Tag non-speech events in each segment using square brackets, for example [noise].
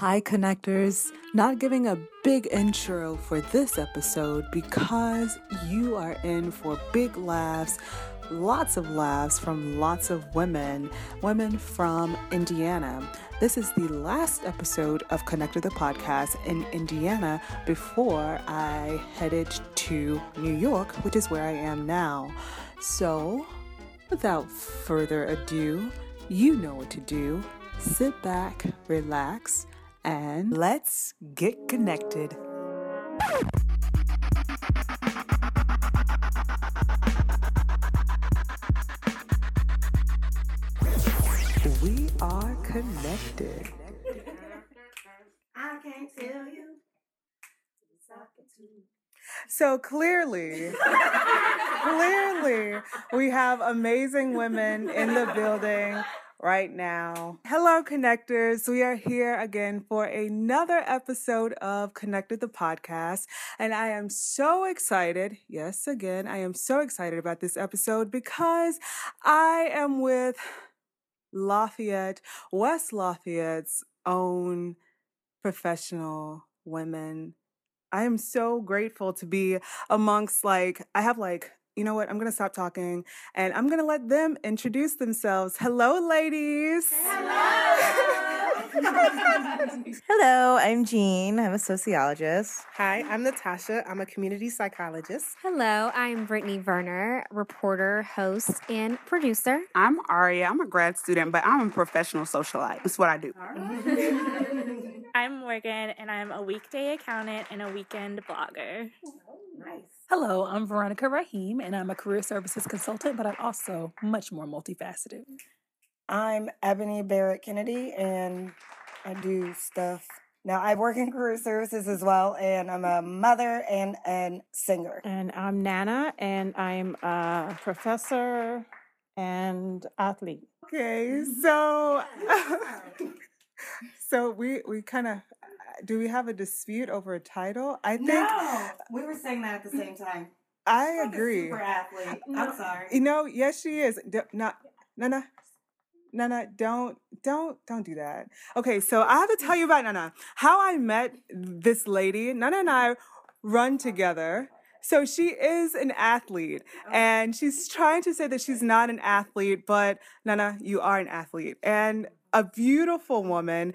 Hi, connectors. Not giving a big intro for this episode because you are in for big laughs, lots of laughs from lots of women, women from Indiana. This is the last episode of Connected the podcast in Indiana before I headed to New York, which is where I am now. So, without further ado, you know what to do. Sit back, relax, and let's get connected. We are connected. I can't tell you. So clearly, [laughs] clearly, we have amazing women in the building right now. Hello, connectors. We are here again for another episode of Connected the Podcast. And I am so excited. Yes, again, I am so excited about this episode because I am with Lafayette, West Lafayette's own professional women. I am so grateful to be amongst like I have like you know what? I'm gonna stop talking and I'm gonna let them introduce themselves. Hello, ladies. Hello, [laughs] Hello, I'm Jean. I'm a sociologist. Hi, I'm Natasha. I'm a community psychologist. Hello, I'm Brittany Werner, reporter, host, and producer. I'm Aria. I'm a grad student, but I'm a professional socialite. That's what I do. [laughs] I'm Morgan, and I'm a weekday accountant and a weekend blogger. Nice. Hello, I'm Veronica Rahim, and I'm a career services consultant, but I'm also much more multifaceted. I'm Ebony Barrett Kennedy, and I do stuff. Now, I work in career services as well, and I'm a mother and a singer. And I'm Nana, and I'm a professor and athlete. Okay, so [laughs] so we we kind of do we have a dispute over a title? I think No, we were saying that at the mm, same time. I Like agree. super athlete. I'm sorry. You know, yes, she is. D- not, Nana, Nana, don't, don't, don't do that. Okay, so I have to tell you about Nana. How I met this lady. Nana and I run together. So she is an athlete, oh. and she's trying to say that she's not an athlete, but Nana, you are an athlete, and a beautiful woman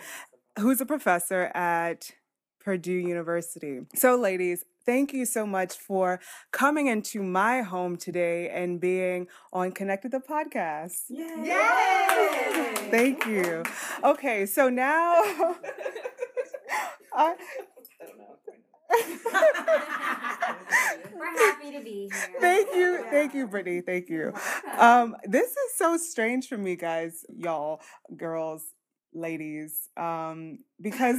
who's a professor at Purdue University. So, ladies, thank you so much for coming into my home today and being on Connected the Podcast. Yay! Thank you. Okay, so now [laughs] I, [laughs] We're happy to be here. Thank you, thank you, Brittany. Thank you. Um, this is so strange for me, guys, y'all, girls, ladies, um, because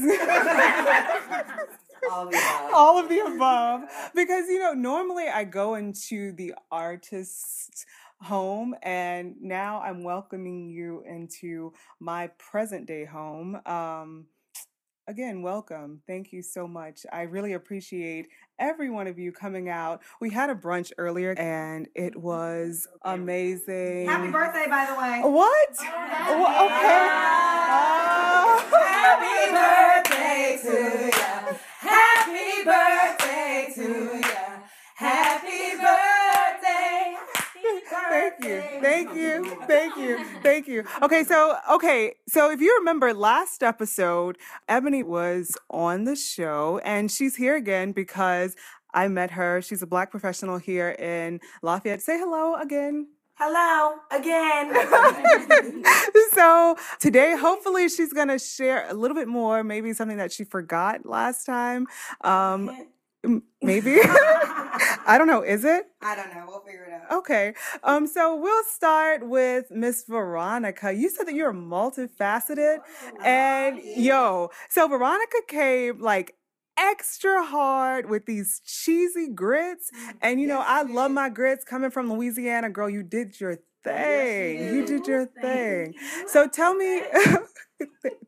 All of the above. all of the above. Because you know, normally I go into the artist's home, and now I'm welcoming you into my present day home. Um, again, welcome. Thank you so much. I really appreciate every one of you coming out. We had a brunch earlier, and it was amazing. Happy birthday, by the way. What? Well, okay. Oh. Happy ah. birthday to ya. Happy birthday to ya. Happy birthday. Thank you. Thank you. Thank you. Thank you. Okay, so okay, so if you remember last episode, Ebony was on the show and she's here again because I met her. She's a black professional here in Lafayette. Say hello again. Hello again. [laughs] so today, hopefully, she's gonna share a little bit more, maybe something that she forgot last time. Um, maybe [laughs] [laughs] I don't know. Is it? I don't know. We'll figure it out. Okay. Um, so we'll start with Miss Veronica. You said that you're multifaceted. And yo, so Veronica came like extra hard with these cheesy grits. And you know, I love my grits coming from Louisiana, girl. You did your thing. You did your thing. So tell me [laughs]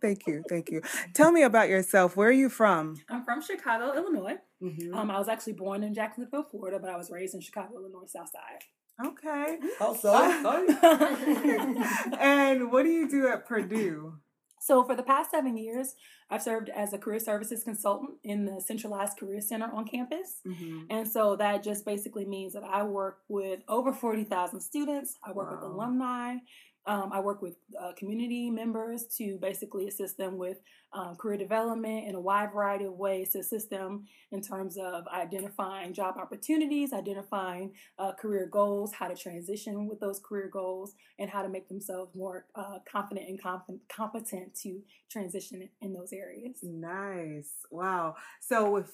thank you, thank you. Tell me about yourself. Where are you from? I'm from Chicago, Illinois. Mhm. Um, I was actually born in Jacksonville, Florida, but I was raised in Chicago, Illinois, South Side. Okay. Oh, [laughs] and what do you do at Purdue? So, for the past seven years, I've served as a career services consultant in the Centralized Career Center on campus. Mhm. And so that just basically means that I work with over 40,000 students. I work with alumni. Um, I work with uh, community members to basically assist them with um, career development in a wide variety of ways to assist them in terms of identifying job opportunities, identifying uh, career goals, how to transition with those career goals, and how to make themselves more uh, confident and comp- competent to transition in, those areas. Nice. Wow. So with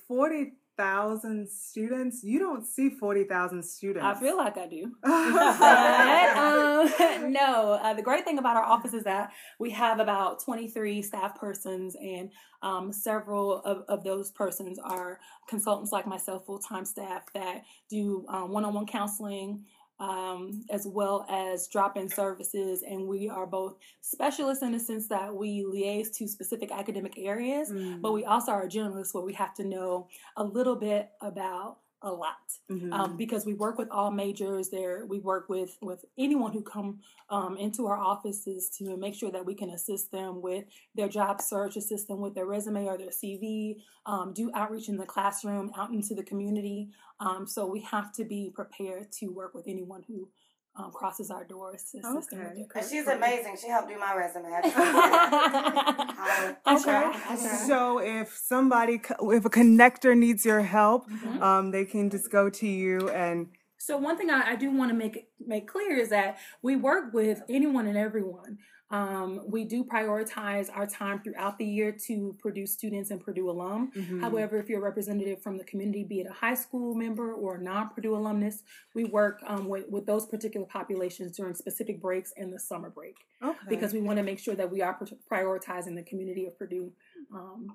40,000 students, you don't see 40,000 students. I feel like I do. [laughs] [laughs] but um, no, uh, the great thing about our office is that we have about 23 staff persons, and um, several of, of those persons are consultants like myself, full time staff that do one on one counseling. Um, as well as drop in services, and we are both specialists in the sense that we liaise to specific academic areas, Mm. but we also are generalists where we have to know a little bit about a lot Mhm. um, because we work with all majors there we work with with anyone who come um, into our offices to make sure that we can assist them with their job search assist them with their resume or their cv um, do outreach in the classroom out into the community um, so we have to be prepared to work with anyone who um, crosses our doors to assist them with Okay. their And career. she's amazing. She helped do my resume. I [laughs] just wanna say that. I Okay. try, I try. So if somebody, if a connector needs your help, Mhm. um, they can just go to you and So one thing I, I do want to make make clear is that we work with anyone and everyone. Um, we do prioritize our time throughout the year to Purdue students and Purdue alum. Mhm. However, if you're a representative from the community, be it a high school member or a non-Purdue alumnus, we work um, with, with those particular populations during specific breaks and the summer break okay. because we want to make sure that we are prioritizing the community of Purdue um,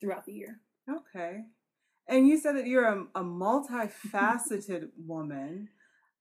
throughout the year. Okay. And you said that you're a, a multifaceted woman.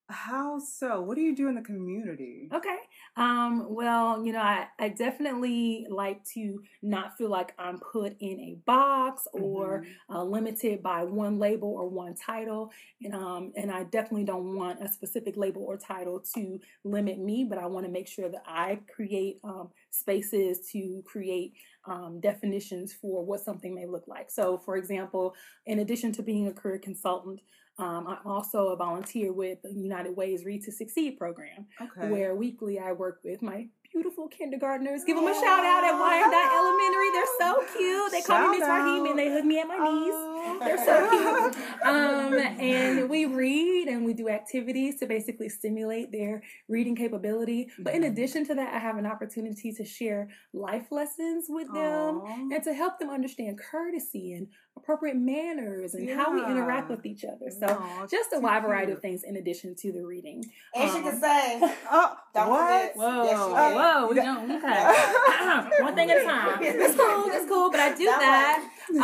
How so? What do you do in the community? Okay. Um, well, you know, I, I definitely like to not feel like I'm put in a box or Mhm. uh, limited by one label or one title. And um, and I definitely don't want a specific label or title to limit me, but I want to make sure that I create um, spaces to create um, definitions for what something may look like. So, for example, in addition to being a career consultant, um, I'm also a volunteer with the United Ways Read to Succeed program Okay. where weekly I work with my beautiful kindergartners. Give them a shout out at Wyandotte Elementary. They're so cute. They call me Miss Shout Raheem and they hug me at my knees. Oh. They're so [laughs] cute. Um, and we read and we do activities to basically stimulate their reading capability. But in addition to that, I have an opportunity to share life lessons with them Aw. and to help them understand courtesy and appropriate manners and how we interact with each other. So Aw, just a too wide variety of things in addition to the reading. And she Um, can sing. [laughs] Oh, Don't what? forget. Whoa, Yes, she can. Whoa, we don't. Okay, [laughs] one thing at a time. It's cool, it's cool, but I do That that. Um,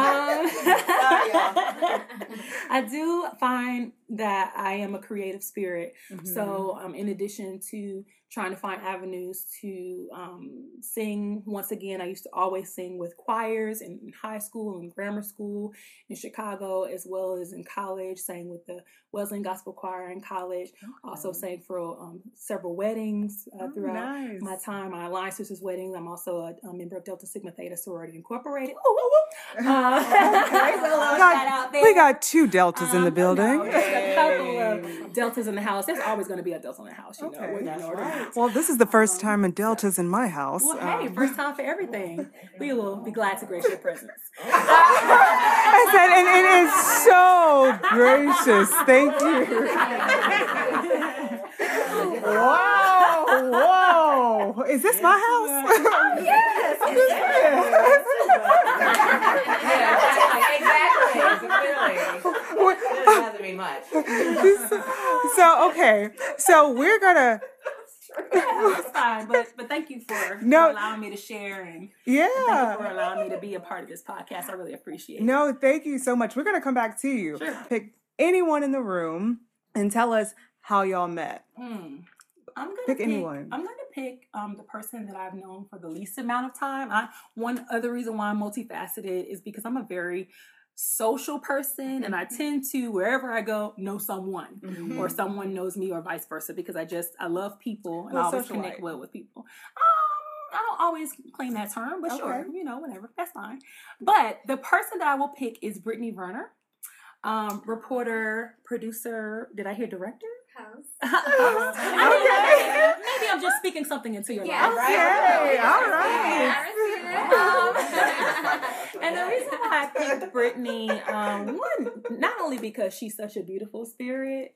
[laughs] I do find that I am a creative spirit. Mm-hmm. So, um, in addition to trying to find avenues to um, sing, once again, I used to always sing with choirs in high school and grammar school in Chicago, as well as in college, sang with the Wesleyan Gospel Choir in college. Also Okay. sang for um, several weddings uh, Oh, throughout nice. my time, my Alliance Sisters weddings. I'm also a, a member of Delta Sigma Theta Sorority Incorporated. [laughs] Uh, [laughs] Okay, so so a little got- shout out there. we got two deltas in the Um, building. no, a couple of deltas in the house. There's always going to be a delta in the house, you know, Okay, whether you that's know or right. [laughs] Well, this is the first time a delta's in my house. Well, hey, Um, first time for everything. We will be glad to grace your presence. [laughs] I said, and it is so gracious. Thank you. Wow, whoa. Is this my house? [laughs] yes, Exactly. Really. Doesn't mean much. so, okay. So, we're going to, [laughs] it's fine. But but thank you for, No. for allowing me to share and yeah, thank you for allowing me to be a part of this podcast. I really appreciate it. No, thank you so much. We're going to come back to you. Sure. Pick anyone in the room and tell us how y'all met. Hmm. I'm gonna Pick pick, anyone. I'm gonna pick um, the person that I've known for the least amount of time. I one other reason why I'm multifaceted is because I'm a very social person and I tend to wherever I go know someone Mm-hmm. or someone knows me or vice versa because I just I love people and I always socialite. connect well with people. Um I don't always claim that term, but sure, you know, whatever, that's fine. But the person that I will pick is Brittany Werner, um, reporter, producer. Did I hear director? Host. [laughs] [laughs] I mean, Maybe I'm just speaking something into your Yeah. life. Okay, Yeah, All right. yeah. I receive it. [laughs] and the reason why I picked Brittany, um, one, not only because she's such a beautiful spirit,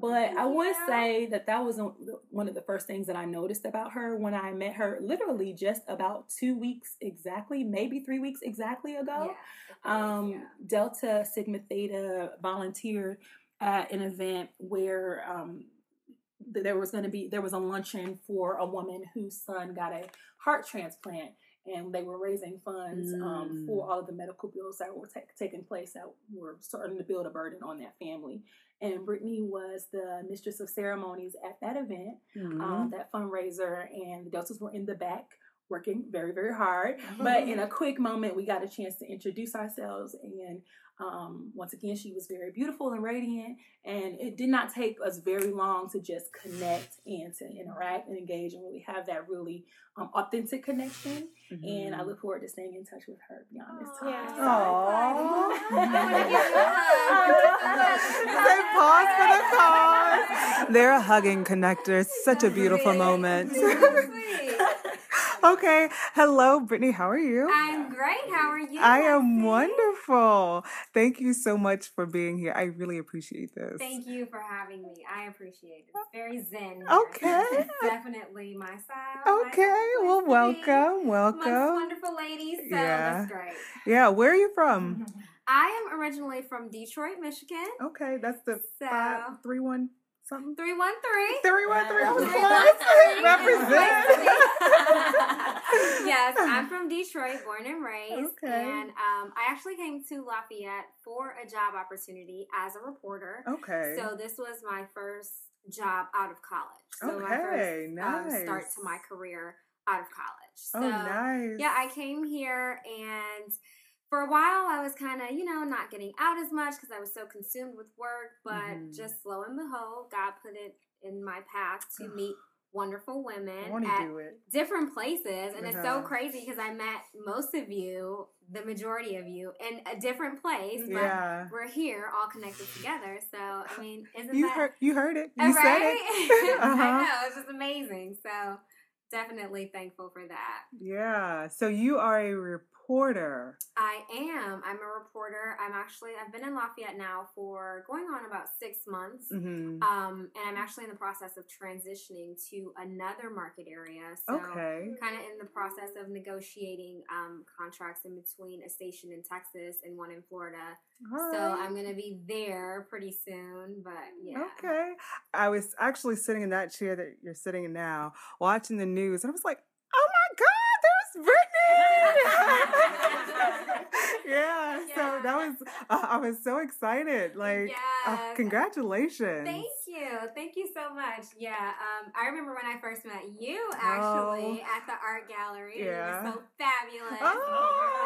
but I would say that that was one of the first things that I noticed about her when I met her literally just about two weeks exactly, maybe three weeks exactly ago. Um, Delta Sigma Theta volunteered at an event where um, there was going to be there was a luncheon for a woman whose son got a heart transplant and they were raising funds um, for all of the medical bills that were ta- taking place that were starting to build a burden on that family. And brittany was the mistress of ceremonies at that event um, that fundraiser and the deltas were in the back working very very hard but in a [laughs] quick moment we got a chance to introduce ourselves and um, once again she was very beautiful and radiant and it did not take us very long to just connect and to interact and engage and really have that really um, authentic connection and i look forward to staying in touch with her beyond this time. [laughs] [laughs] Say pause for the cause. They're a hugging connector. Such a beautiful moment. Okay. Hello, Brittany. How are you? I'm great. How are you? I am wonderful. Thank you so much for being here. I really appreciate this. Thank you for having me. I appreciate it. It's very zen. here. Okay. Definitely my style. Okay. Well, place to be welcome. Welcome. wonderful ladies. So Yeah. that's great. Yeah. Where are you from? [laughs] I am originally from Detroit, Michigan. Okay. That's the So five, three, one, something. three one three. Three, one, three. I was close. Represent. [laughs] yes, I'm from Detroit, born and raised. Okay. And um, I actually came to Lafayette for a job opportunity as a reporter. Okay. So this was my first job out of college. So my Okay, first um, start to my career out of college. So oh, nice. yeah, I came here and for a while I was kind of, you know, not getting out as much because I was so consumed with work. But Mhm. just lo and behold, God put it in my path to meet wonderful women at different places. And it's so Uh-huh. crazy because I met most of you, the majority of you, in a different place. But Yeah. we're here all connected together. So, I [laughs] mean, isn't You that heard. You heard it. uh, You said it. [laughs] I Uh-huh. know it's just amazing. So definitely thankful for that. Yeah. So you are a reporter. I am. I'm a reporter. I'm actually I've been in Lafayette now for going on about six months. hmm Um, and I'm actually in the process of transitioning to another market area. So Okay. kind of in the process of negotiating um, contracts in between a station in Texas and one in Florida. All So. I'm gonna be there pretty soon. But yeah. Okay. I was actually sitting in that chair that you're sitting in now, watching the news, and I was like, "Oh my God, there's Brittany!" [laughs] yeah. So that was. Uh, I was so excited. Like, uh, congratulations. Thank you. Thank you so much. Yeah. Um, I remember when I first met you actually at the art gallery. Oh. Yeah. You were so fabulous. Oh.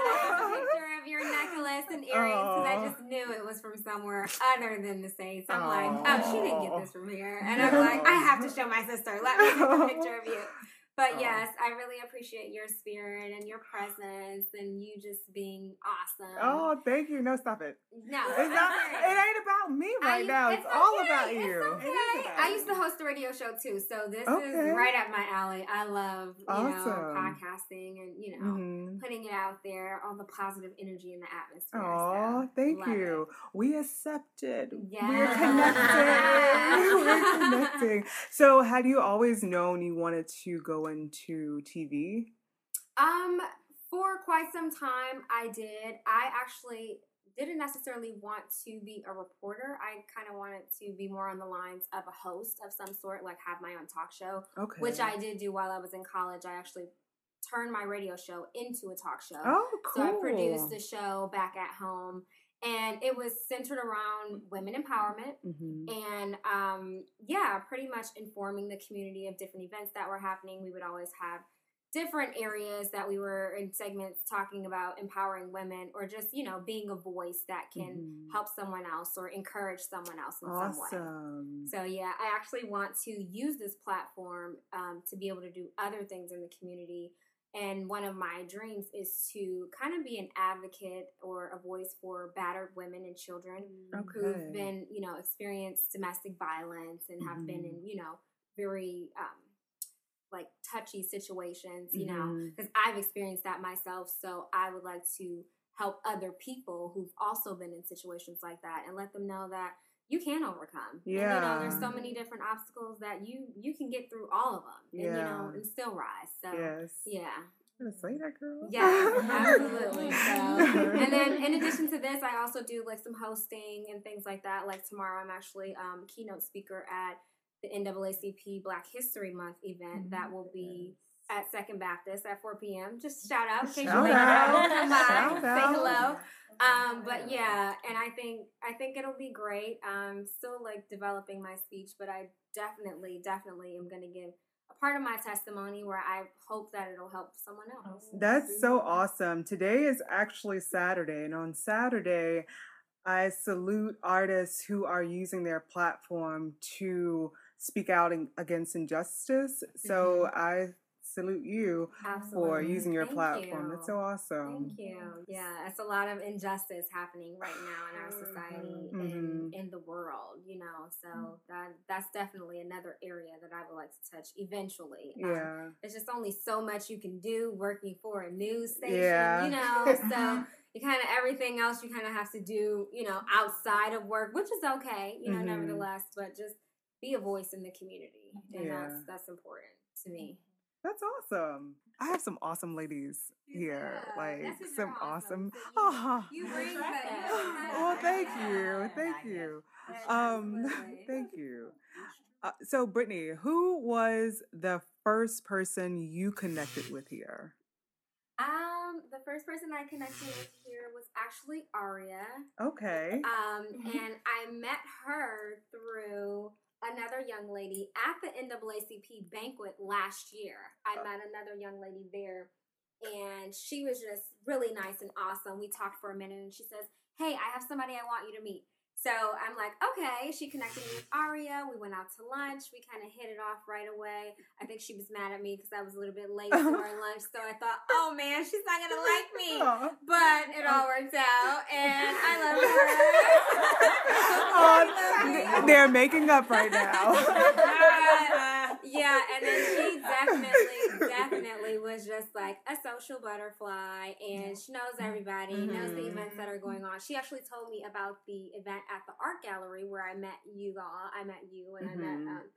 I took a picture of your necklace and earrings because I Oh. just knew it was from somewhere other than the States. I'm like, oh, she didn't get Oh. this from here. And I'm like, I have to show my sister. Let me take a picture of you. [laughs] But Oh. yes, I really appreciate your spirit and your presence and you just being awesome. Oh, thank you. No, stop it. no, It's not. It ain't about me right used- now. It's, all okay, about it's you. It okay. about I used to host a radio show too, so this Okay. is right up my alley. I love you know Awesome. podcasting and you know Mhm. putting it out there, all the positive energy in the atmosphere. Oh, so thank you. it. We accepted. We're Yeah. connecting. [laughs] We're [laughs] connecting. So, had you always known you wanted to go into TV? Um, for quite some time, I did. I actually didn't necessarily want to be a reporter. I kind of wanted to be more on the lines of a host of some sort, like have my own talk show. Okay. which I did do while I was in college. I actually turned my radio show into a talk show. Oh, cool. So I produced a show back at home, and it was centered around women empowerment. Mhm. And um, yeah, pretty much informing the community of different events that were happening. We would always have different areas that we were in segments talking about empowering women or just you know being a voice that can Mhm. help someone else or encourage someone else in some way so yeah i actually want to use this platform um, to be able to do other things in the community and one of my dreams is to kind of be an advocate or a voice for battered women and children Okay. who've been, you know, experienced domestic violence and have been in, you know, very um, like touchy situations, you know, Mhm. because I've experienced that myself. So I would like to help other people who've also been in situations like that and let them know that you can overcome. And, you know, there's so many different obstacles that you you can get through all of them, and you know, and still rise. So Yes. yeah. I'm gonna say that, girl. Yes, absolutely. [laughs] So, [laughs] and then in addition to this, I also do like some hosting and things like that. Like tomorrow, I'm actually um, keynote speaker at the NAACP Black History Month event that will be at Second Baptist at 4 p.m. Just shout out in case Shout you out. make. Come by, say hello. Um, but yeah, and I think I think it'll be great. I'm still like developing my speech, but I definitely, definitely am going to give a part of my testimony where I hope that it'll help someone else. That's so awesome. Today is actually Saturday, and on Saturday, I salute artists who are using their platform to speak out in, against injustice. So I salute you for using your Thank platform. you. That's so awesome. Thank you. Yeah, it's a lot of injustice happening right now in our society [sighs] and Mhm. in the world, you know. So that that's definitely another area that I would like to touch eventually. Um, Yeah. there's just only so much you can do working for a news station, Yeah. you know. So [laughs] you kind of everything else you kind of have to do, you know, outside of work, which is okay, you know, Mhm. nevertheless. But just be a voice in the community, and Yeah. that's that's important to me. That's awesome. I have some awesome ladies here. Yeah, like some awesome. awesome. So you- Oh, you bring that. well, thank you. [laughs] Thank you. Um, thank you. Uh, so, Brittany, who was the first person you connected with here? Um, the first person I connected with here was actually Aria. Okay. Um, and I met her through another young lady at the NAACP banquet last year. I uh. met another young lady there, and she was just really nice and awesome. We talked for a minute, and she says, "Hey, I have somebody I want you to meet." So I'm like, okay. She connected me with Aria. We went out to lunch. We kind of hit it off right away. I think she was mad at me because I was a little bit late for our [laughs] lunch. So I thought, oh man, she's not gonna like me. [laughs] But it all worked out, and I love her. [laughs] Oh, they're making up right now. Uh, yeah, and then she definitely, definitely was just like a social butterfly, and she knows everybody, knows the Mhm. events that are going on. She actually told me about the event at the art gallery where I met you all. I met you, and I Mhm. met um,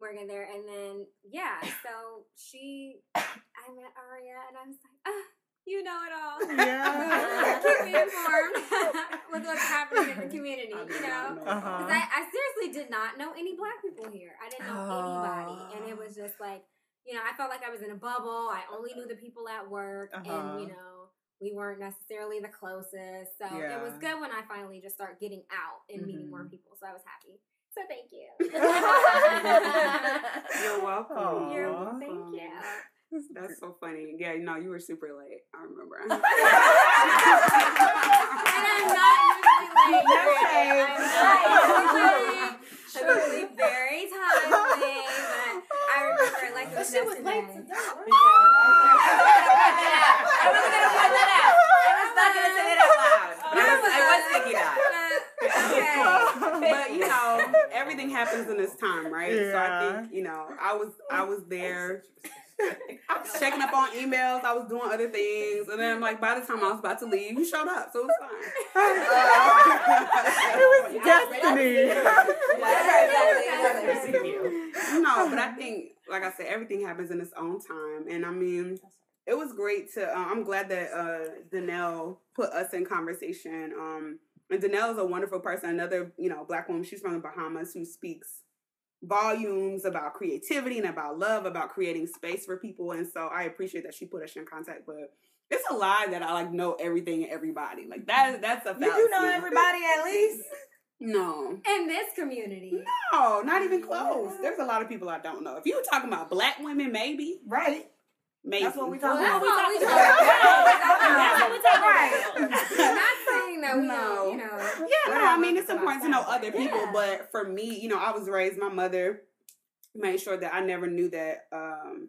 Morgan there, and then yeah, so she, I met Aria, and I was like, ah. You know it all. Yeah. [laughs] Keep me informed [laughs] with what's happening in the [laughs] community, you know? Uh-huh. 'Cause I, I seriously did not know any black people here. I didn't know anybody. And it was just like, you know, I felt like I was in a bubble. I only knew the people at work. Uh-huh. And, you know, we weren't necessarily the closest. So it was good when I finally just start getting out and meeting more Mhm. people. So I was happy. So thank you. [laughs] [laughs] You're welcome. You're welcome. Thank you. That's so funny. Yeah, no, you were super late. I remember. [laughs] And I'm not usually late. shame. I'm not usually late. I'm usually very timely, but I remember like it was She was yesterday. late today. I wasn't gonna point that out. I was not gonna say it out loud. But I was, I was thinking that. okay. but you know, everything happens in this time, right? So I think you know, I was I was there. I was checking up on emails. I was doing other things, and then like by the time I was about to leave, you showed up, so it was fine. [laughs] it was destiny. [laughs] no, but I think, like I said, everything happens in its own time, and I mean, it was great to. Uh, I'm glad that uh, Danelle put us in conversation. Um, and Danelle is a wonderful person. Another, you know, black woman. She's from the Bahamas who speaks volumes about creativity and about love, about creating space for people. And so I appreciate that she put us in contact. But it's a lie that I like know everything and everybody. Like that. That's a You do know everybody at least. [laughs] No. In this community. No, not even close. There's a lot of people I don't know. If you were talking about black women, maybe. Right. Maybe. That's what we Well, talking that's about. what we talking talking about. about. That's what we talking about. Not saying that we No. you know. Yeah, no, I mean it's important to know other people, Yeah. but for me, you know, I was raised. My mother made sure that I never knew that um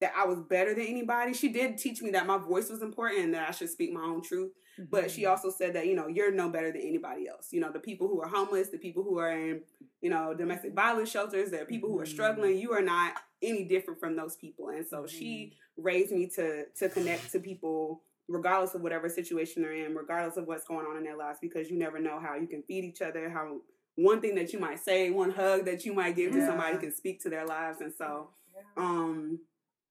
that I was better than anybody. She did teach me that my voice was important and that I should speak my own truth. But she also said that you know you're no better than anybody else. You know the people who are homeless, the people who are in you know domestic violence shelters, the people who are struggling. You are not any different from those people. And so she raised me to to connect to people regardless of whatever situation they're in, regardless of what's going on in their lives, because you never know how you can feed each other, how one thing that you might say, one hug that you might give to somebody can speak to their lives. And so um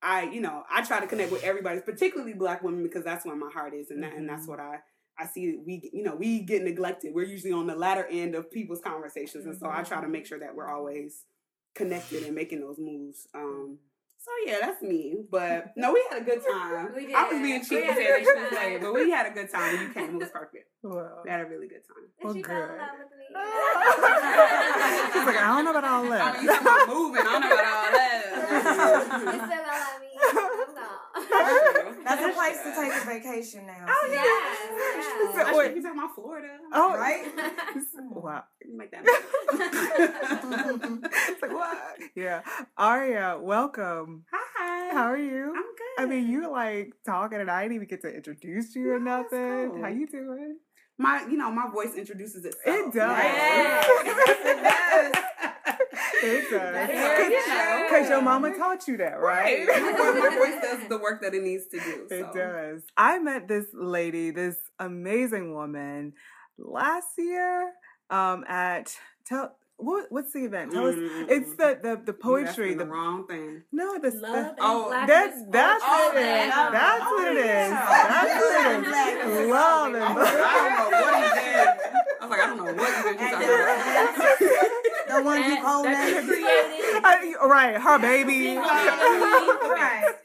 I, you know, I try to connect with everybody, particularly black women, because that's where my heart is, and that, and that's mm-hmm. what I, I see. that We, you know, we get neglected. We're usually on the latter end of people's conversations, and so I try to mm-hmm. make sure that we're always connected and making those moves. Um, mm-hmm. so yeah, that's me. But [laughs] no, we had a good time. We I was did. being We cheeky had a saying good that she was time. late, but we had a good time. When you came, it was perfect. [laughs] Well, We had a really good time. well, she good. fell in love with me. [laughs] She's like, I don't know about all I that. mean, you talking about moving? I don't know about all that. Still gonna love me. No. That's a place to take a vacation now. Oh, Yes. yes. So, Especially you talking about Florida. Oh, Right? [laughs] Wow. Make that. [laughs] it's like what? Yeah, Aria, welcome. Hi. How are you? I'm good. I mean, you like talking, and I didn't even get to introduce you or No, that's nothing. cool. How you doing? my, you know, my voice introduces itself. It does. Right? [laughs] Yes, It does. Right. [laughs] Because your mama taught you that, right? Right. [laughs] my voice does the work that it needs to do. It does. I met this lady, this amazing woman, last year um, at tell what what's the event? Tell us. Mm-mm-mm. It's the the the poetry. The, the wrong thing. no, the, Love the and Oh, that's that's Oh, what it is. yeah. That's Oh, what it is. yeah. That's what it Blackness. is. Love and I I don't know what he did. I was like, I don't know what event you're talking about. The one you That- call that created. I- right, her baby. Right.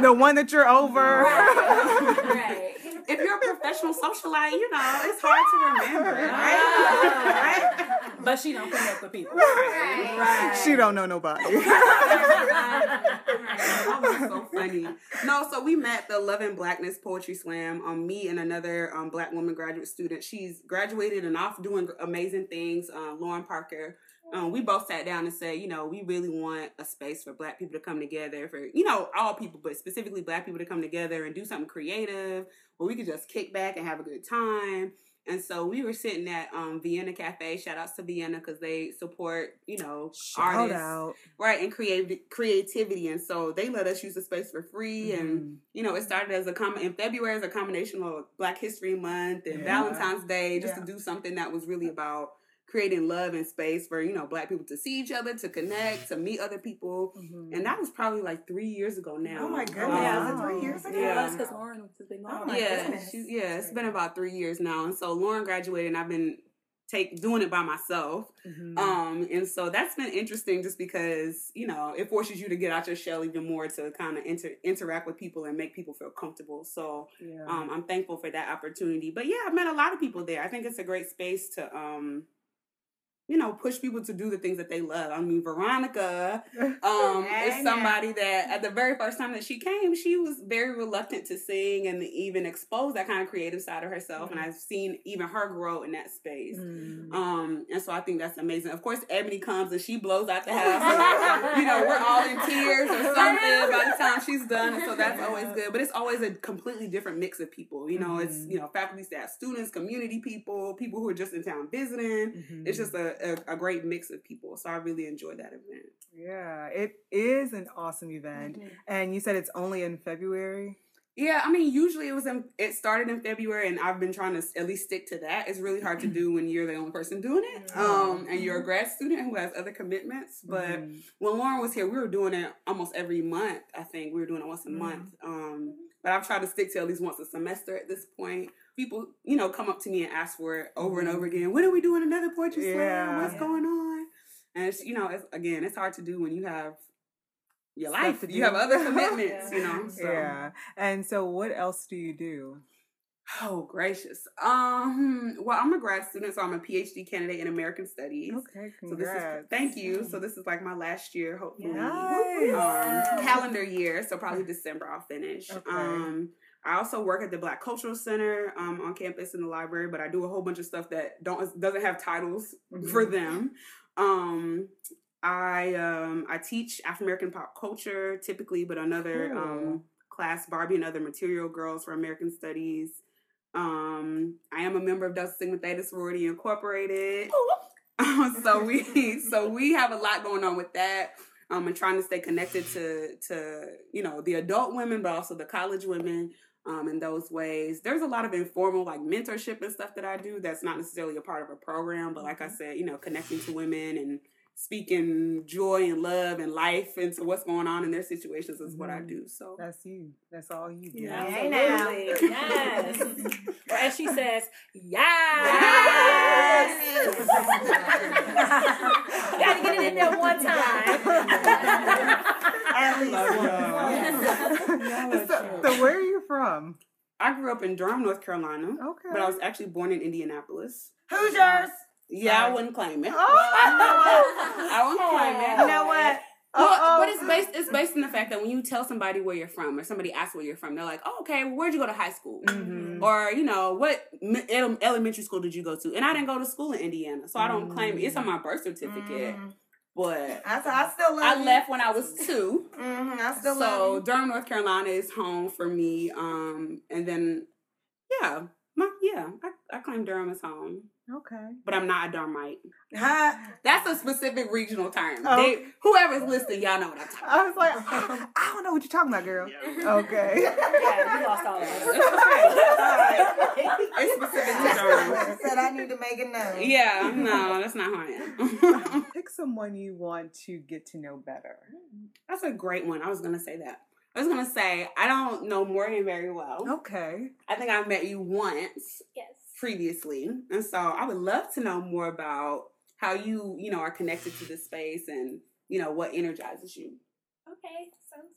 The one that you're over. Right. If you're a professional socialite, you know, it's hard to ah. remember, Right? right? But she don't connect with people. Right. Right. She don't know nobody. [laughs] [laughs] That was so funny. No, so we met the Love and Blackness Poetry Slam. Um, me and another um black woman graduate student. She's graduated and off doing amazing things. Um, Lauren Parker. Um, we both sat down and said, you know, we really want a space for black people to come together, for you know, all people, but specifically black people to come together and do something creative where we could just kick back and have a good time. And so we were sitting at um, Vienna Cafe. Shout outs to Vienna because they support, you know, Shout artists out. right and creative creativity and so they let us use the space for free and Mhm. you know it started as a com in february as a combination of black history month and Yeah. valentine's day just Yeah. to do something that was really about creating love and space for you know black people to see each other to connect to meet other people Mhm. and that was probably like three years ago now Oh my goodness. Um, Yeah. Was it three years ago? Yeah. because Lauren has been Oh gone. my yeah, goodness. she, yeah, it's been about three years now, and so Lauren graduated, and I've been take doing it by myself. Mhm. Um, and so that's been interesting just because, you know, it forces you to get out your shell even more to kind of inter- interact with people and make people feel comfortable. So yeah. um, I'm thankful for that opportunity. But yeah, I've met a lot of people there. I think it's a great space to, um, you know, push people to do the things that they love. I mean, Veronica [laughs] um, is somebody that at the very first time that she came, she was very reluctant to sing and even expose that kind of creative side of herself. And I've seen even her grow in that space. Mm. Um, and so I think that's amazing. Of course, Ebony comes and she blows out the [laughs] house. you know, we're all in tears or something by the time she's done, and so [laughs] that's always good. But it's always a completely different mix of people. You know, it's Mhm. you know faculty, staff, students, community people, people who are just in town visiting. It's just a, a, a great mix of people. So I really enjoyed that event. yeah, it is an awesome event. Mm-hmm. And you said it's only in February. Yeah, I mean, usually it was in, it started in February, and I've been trying to at least stick to that. It's really hard to do when you're the only person doing it, um, and you're a grad student who has other commitments. But Mhm. when Lauren was here, we were doing it almost every month. I think we were doing it once a Mhm. month. Um, but I've tried to stick to at least once a semester at this point. People, you know, come up to me and ask for it over and over again. When are we doing another poetry slam? Yeah. What's Yeah. going on? And it's you know, it's, again, it's hard to do when you have your Stuff life. to You have other [laughs] commitments, you know. So. Yeah. And so, what else do you do? Oh gracious. Um. Well, I'm a grad student, so I'm a PhD candidate in American Studies. Okay, So this is congrats. thank you. So this is like my last year, hopefully. Nice. Um, calendar year, so probably December I'll finish. Okay. Um, I also work at the Black Cultural Center um, on campus in the library, but I do a whole bunch of stuff that don't doesn't have titles for them. Um, I um, I teach African American pop culture typically, but another Cool. um, class Barbie and other material girls for American Studies. Um, I am a member of Delta Sigma Theta Sorority Incorporated. [laughs] so we so we have a lot going on with that. Um, and trying to stay connected to to you know the adult women, but also the college women. Um, in those ways, there's a lot of informal like mentorship and stuff that I do. That's not necessarily a part of a program, but like I said, you know, connecting to women and speaking joy and love and life into what's going on in their situations is what I Mhm. do. So That's you. That's all you do. Yeah, Hey, now. absolutely. [laughs] Yes. [laughs] or as she says, yes. [laughs] Gotta get it in there one time. At least Love one. y'all. so, so where are you from? I grew up in Durham, North Carolina, Okay. but I was actually born in Indianapolis. Hoosiers! yours? Yeah, I wouldn't claim it. Oh! [laughs] I wouldn't claim it. You know what? Well, but it's based it's based on the fact that when you tell somebody where you're from, or somebody asks where you're from, they're like, "Oh, okay. Well, where'd you go to high school?" Mhm. Or you know, what mi- elementary school did you go to? And I didn't go to school in Indiana, so I don't claim it. It's on my birth certificate. Mhm. But I, I still love I you. left when I was two, Mhm, I still so. Durham, North Carolina is home for me. Um, and then yeah, my, yeah, I, I claim Durham as home, Okay. but I'm not a Durhamite. Huh? That's a specific regional term. Oh. They, whoever's listening, y'all know what I'm talking about. I was like, I, [laughs] I don't know what you're talking about, girl. Okay. Yeah, we lost all of us. It's [laughs] specific [laughs] to Durham. Said I need to make a note. Yeah, no, that's not who I am. Pick someone you want to get to know better. that's a great one. I was gonna say that. I was gonna say I don't know Morgan very well. Okay. I think I met you once Yes. Previously, and so I would love to know more about how you, you know, are connected to this space and you know what energizes you. Okay, sounds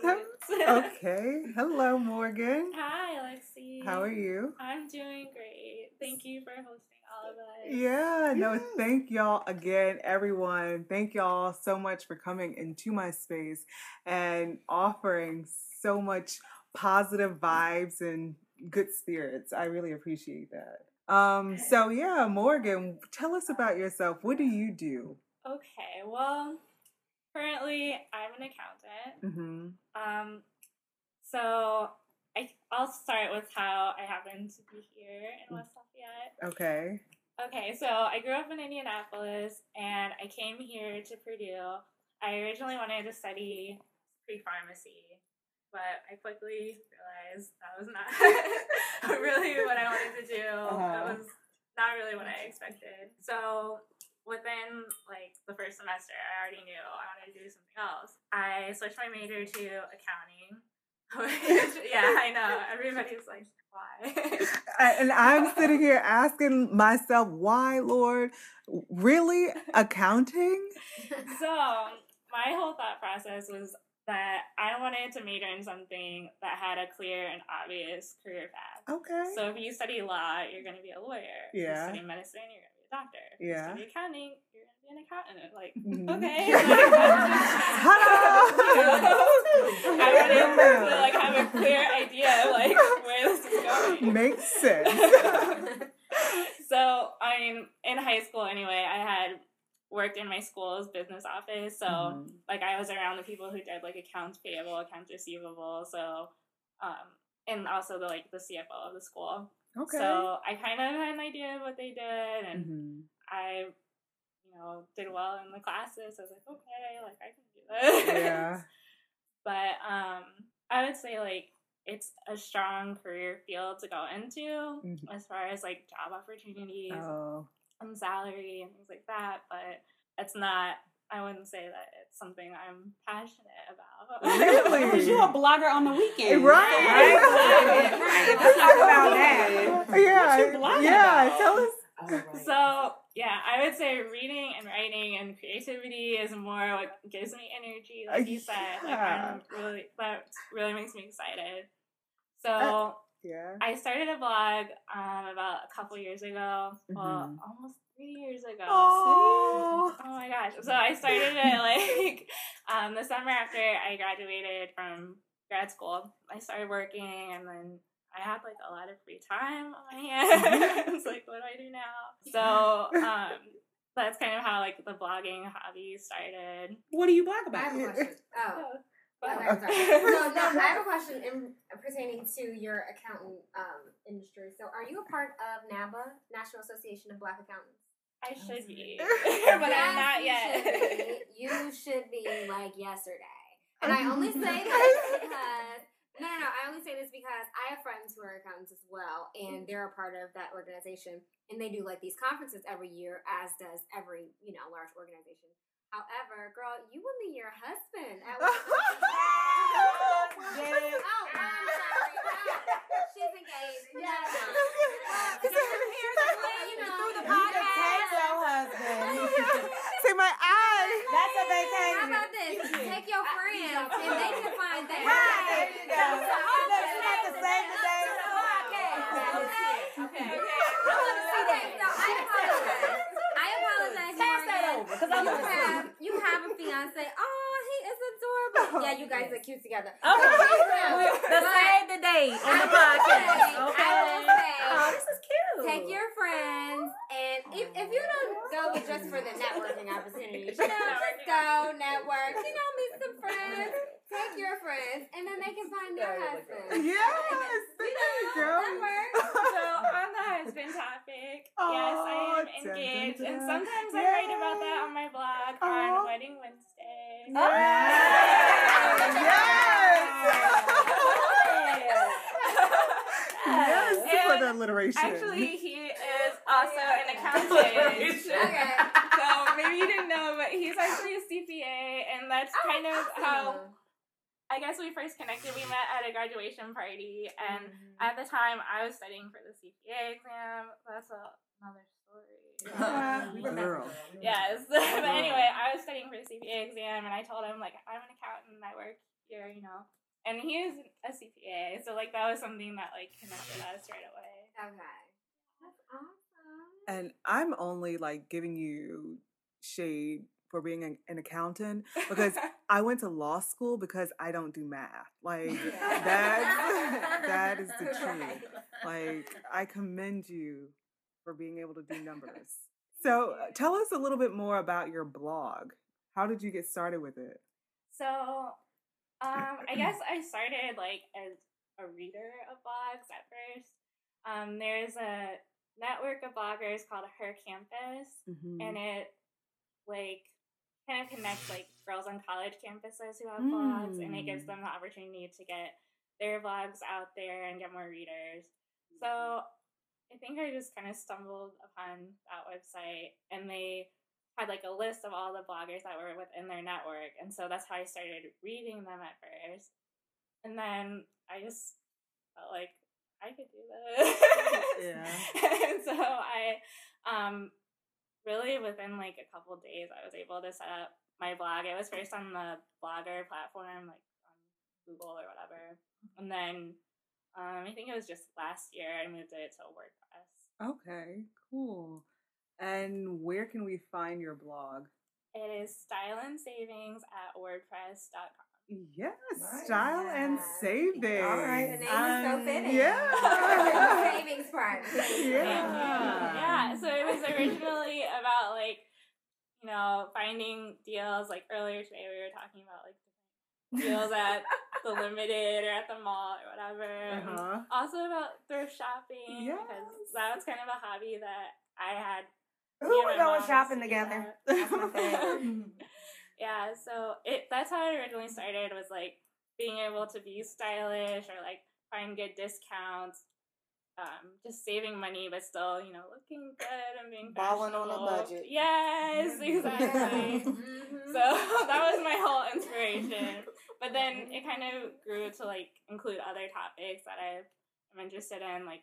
great. Oh, [laughs] okay. Hello, Morgan. Hi, Lexi. How are you? I'm doing great. Thank you for hosting all of us. Yeah, no, thank y'all again, everyone. Thank y'all so much for coming into my space and offering so much positive vibes and good spirits. I really appreciate that. Um, so yeah, Morgan, tell us about yourself. What do you do? Okay, well, currently I'm an accountant. Mm-hmm. Um, so I, I'll start with how I happened to be here in West Lafayette. Okay. Okay, so I grew up in Indianapolis and I came here to Purdue. I originally wanted to study pre pharmacy, but I quickly realized that was not [laughs] [laughs] really what I wanted to do. That Uh-huh. was not really what I expected. So within like the first semester, I already knew I wanted to do something else. I switched my major to accounting. [laughs] Which, yeah, I know. Everybody's like, why? I- And I'm sitting here asking myself, why, Lord? Really? Accounting? so my whole thought process was that I wanted to major in something that had a clear and obvious career path. Okay. So if you study law, you're going to be a lawyer. If Yeah. you study medicine, you're going to be a doctor. If Yeah. you study accounting, you're going to be an accountant. Like, Mhm. okay. [laughs] [laughs] Ta-da! [laughs] I wanted to like have a clear idea of like where this is going. Makes sense. so I mean, in high school anyway, I had worked in my school's business office, so Mhm. like I was around the people who did like accounts payable, accounts receivable, so um, and also the like the CFO of the school. Okay. So I kind of had an idea of what they did, and Mhm. I, you know, did well in the classes. I was like, okay, like I can do this. Yeah. [laughs] but um, I would say like it's a strong career field to go into Mhm. as far as like job opportunities Oh. And salary and things like that. But it's not. I wouldn't say that it's something I'm passionate about. Really? [laughs] Because you're a blogger on the weekend. Right. Right. right. Let's talk about that. Yeah. What you yeah. about? Tell us. So yeah, I would say reading and writing and creativity is more what gives me energy. Like you said, like I'm really that really makes me excited. So Uh, Yeah. I started a blog um, about a couple years ago. Well, Mhm. almost three years ago. Oh. Oh my gosh. So I started it [laughs] like um, the summer after I graduated from grad school. I started working and then I had like a lot of free time on my hands. [laughs] like, what do I do now? So um, that's kind of how like the blogging hobby started. What do you blog I about? have a question. [laughs] Oh. But- Okay, I'm. [laughs] No, no, I have a question in, pertaining to your accountant um, industry. So, are you a part of NABA, National Association of Black Accountants? I should be, Yes, [laughs] but I'm not you yet. should be. [laughs] You should be like yesterday. And I only say this because no, no, no. I only say this because I have friends who are accountants as well, and they're a part of that organization, and they do like these conferences every year, as does every you know large organization. However, girl, you will meet your husband at one of Yes. Oh, I'm sorry. No, she's engaged. No, no. Yes. Uh, the plan, you know, Through the the podcast. podcast. Take your husband. Say my eye. That's a vacation. How about this? Take your friends and they can find that. Right. There you go. So, Look, she got the same to day. the podcast. Okay. Okay. Okay, so I apologize. I apologize. Pass that Morgan. over, 'cause I'm you listening. have [laughs] you have a fiance. Oh, he is adorable. Oh, yeah, you guys are cute together. [laughs] Okay. But- Let's save the date on the podcast. say- Okay. I will say, Oh, this is cute. Take your friends, and if, if you don't go with just for the networking opportunities, you know, [laughs] just go network, you know, meet some friends, take your friends, and then they can find their husband. Yes. There you go. That works. so on the husband topic, yes, I Oh, am dun, dun, engaged, and dun. sometimes I write about that on my blog Aw. on Wedding Wednesday. Yes, Yes! yes. yes. for the And alliteration. Actually, he is also an accountant. [laughs] Okay. so maybe you didn't know, but he's actually a CPA, and that's oh, kind of how I guess we first connected. We met at a graduation party, and mm-hmm. at the time I was studying for the CPA exam. That's a, another story. [laughs] Girl. Yes. [laughs] but anyway, I was studying for the CPA exam, and I told him like I'm an accountant. and I work here, you know. And he is a CPA, so like that was something that like connected us right away. Okay. That's awesome. And I'm only like giving you shade for being an, an accountant because [laughs] I went to law school because I don't do math. Like that—that is the truth. Like I commend you for being able to do numbers. [laughs] So uh, tell us a little bit more about your blog. How did you get started with it? So, um, I guess [clears throat] I started like as a reader of blogs at first. Um, there's a network of bloggers called Her Campus, Mm-hmm. and it like kind of connects like girls on college campuses who have blogs, and it gives Mm. them the opportunity to get their blogs out there and get more readers. So I think I just kind of stumbled upon that website, and they had like a list of all the bloggers that were within their network, and so that's how I started reading them at first, and then I just felt like I could do this. Yeah. and [laughs] so I, um, really within like a couple days, I was able to set up my blog. It was first on the Blogger platform, like on Google or whatever, and then um, I think it was just last year I moved it to WordPress. Okay, cool. And where can we find your blog? It is style and savings at wordpress.com. Yes, Nice. style and Yes. saving. All right. The name is so Um, fitting. Yeah. [laughs] Savings [laughs] part. Yeah. Yeah, so it was originally about like, you know, finding deals. Like earlier today, we were talking about like different deals [laughs] at the limited or at the mall or whatever. Uh-huh. Also about thrift shopping Yes. because that was kind of a hobby that I had. And going mom shopping used to do together. that. [laughs] That's my thing. [laughs] yeah, so it that's how it originally started was like being able to be stylish or like find good discounts. Um, just saving money but still, you know, looking good and being Balling on a budget. Yes, [laughs] exactly. [laughs] So [laughs] that was my whole inspiration. But then it kind of grew to like include other topics that I am interested in, like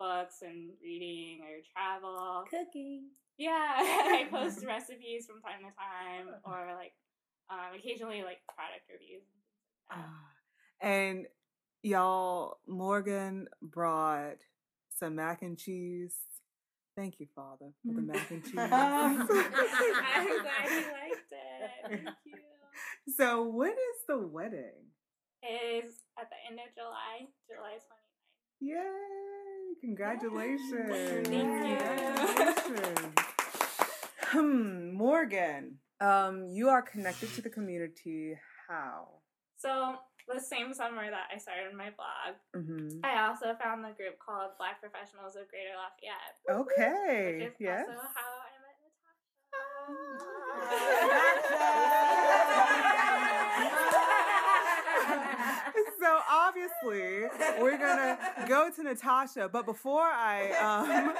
books and reading or travel. Cooking. Yeah, I post recipes from time to time, or like um, occasionally like product reviews. Ah, and Y'all, Morgan brought some mac and cheese. Thank you, Father, for the mac and [laughs] cheese. [laughs] I'm glad you [laughs] liked it. Thank you. so, when is the wedding? It is at the end of July, July 29th. Yay! Congratulations. Thank you. Congratulations. Hmm, Morgan, um, you are connected to the community. How? So, the same summer that I started my blog, hmm I also found the group called Black Professionals of Greater Lafayette. Okay. Which is Yes. also how I met [laughs] so obviously we're gonna go to Natasha, but before I um,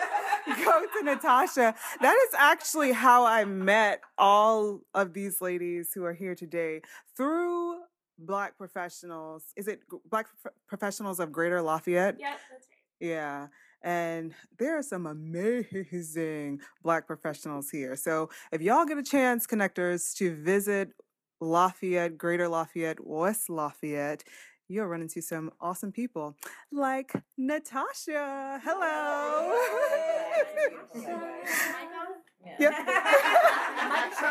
[laughs] go to Natasha, that is actually how I met all of these ladies who are here today through Black professionals. Is it Black Prof- professionals of Greater Lafayette? Yeah, that's right. Yeah. And there are some amazing Black professionals here. So if y'all get a chance, connectors, to visit Lafayette, Greater Lafayette, West Lafayette, you'll run into some awesome people like Natasha. Hello. Yep. I just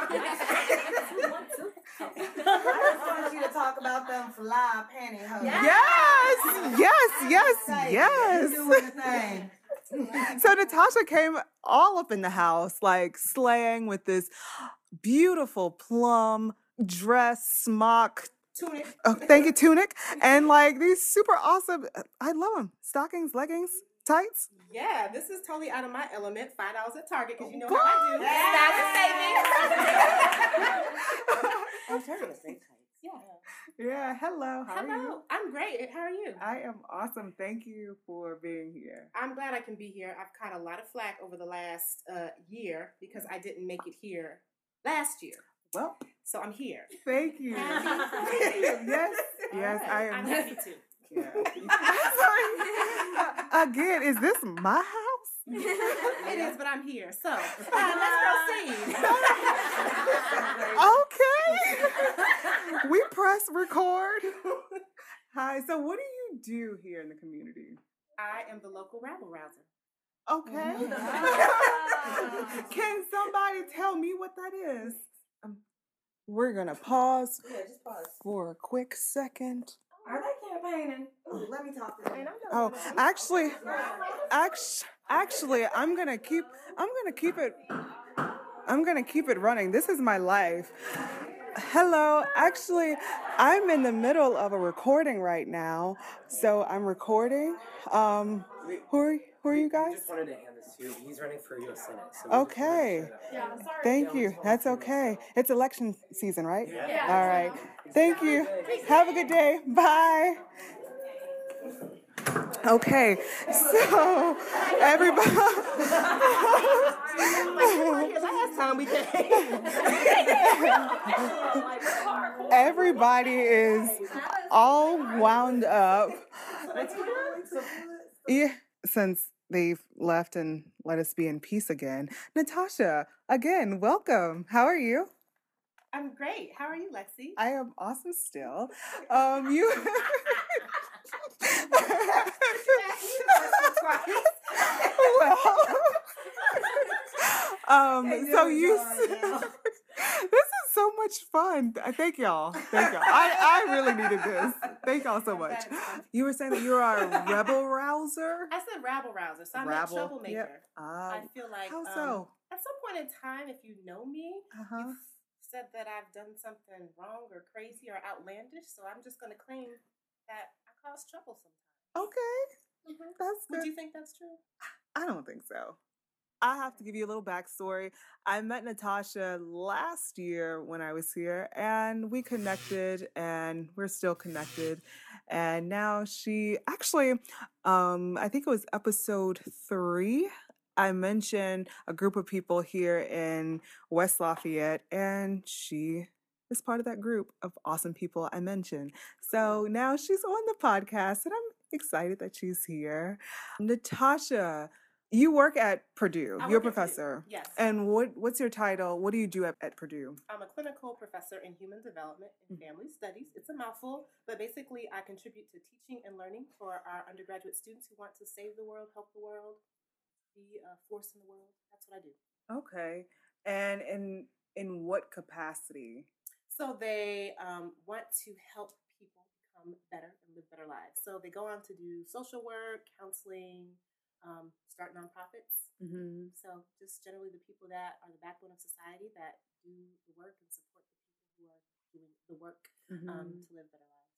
want you to talk about them fly pantyhose. Yes, yes, yes, Say, yes. You doing the thing. So Natasha came all up in the house, like slaying with this beautiful plum dress, smock. Tunic. Oh, thank you, tunic, and like these super awesome. I love them. Stockings, leggings, tights. Yeah, this is totally out of my element. Five dollars at Target because you know What? how I do. Oh, Target is great tights. Yeah. Yeah. Hello. How are you? I'm great. How are you? I am awesome. Thank you for being here. I'm glad I can be here. I've caught a lot of flack over the last uh, year because I didn't make it here last year. Well, So I'm here. thank you. [laughs] yes, yes, I am. I'm happy to. Yeah. [laughs] Sorry. [laughs] [laughs] Again, is this my house? [laughs] it is, but I'm here. So uh, [laughs] let's proceed. okay. we press record. Hi. So, what do you do here in the community? I am the local rabble rouser. Okay. Can somebody tell me what that is? Um, we're gonna pause Yeah, just pause. for a quick second. Are they campaigning? Ooh, let me talk to them. Oh, actually, actually, actually, I'm gonna keep. I'm gonna keep it. I'm gonna keep it running. This is my life. Hello. Actually, I'm in the middle of a recording right now, so I'm recording. Um, who are who are you guys? just wanted to hand this to you. He's running for U.S. Senate. So we just wanted to Okay. share that. Thank you. That's okay. It's election season, right? Yeah. All right. Thank you. Have a good day. Bye. Okay, so everybody. Everybody is all wound up. Yeah, since they've left and let us be in peace again. Natasha, again, welcome. How are you? I'm great. How are you, Lexi? I am awesome still. [laughs] Um, you. [laughs] well, [laughs] um, so you. this is so much fun. Thank y'all. Thank y'all. I, I really needed this. Thank y'all so much. You were saying that you are a rebel rouser. I said rabble rouser, so I'm Rabble, a troublemaker. yep. Ah, I feel like how um, so? at some point in time, if you know me, Uh-huh. you've said that I've done something wrong or crazy or outlandish. So I'm just going to claim that I cause trouble sometimes. Okay, that's good. Would you think that's true? I don't think so. I have to give you a little backstory. I met Natasha last year when I was here, and we connected, and we're still connected. And now she actually, um, I think it was episode three. I mentioned a group of people here in West Lafayette, and she is part of that group of awesome people I mentioned. So now she's on the podcast, and I'm excited that she's here. Natasha, You work at Purdue. I You're a Purdue, professor. yes. And what what's your title? What do you do at, at Purdue? I'm a clinical professor in human development and mm. family studies. It's a mouthful, but basically, I contribute to teaching and learning for our undergraduate students who want to save the world, help the world, be a force in the world. That's what I do. Okay. And in in what capacity? So they um, want to help people become better and live better lives. So they go on to do social work, counseling, um, start nonprofits. Mm-hmm. So just generally the people that are the backbone of society that do the work and support the people who are doing the work um, Mhm. to live better lives.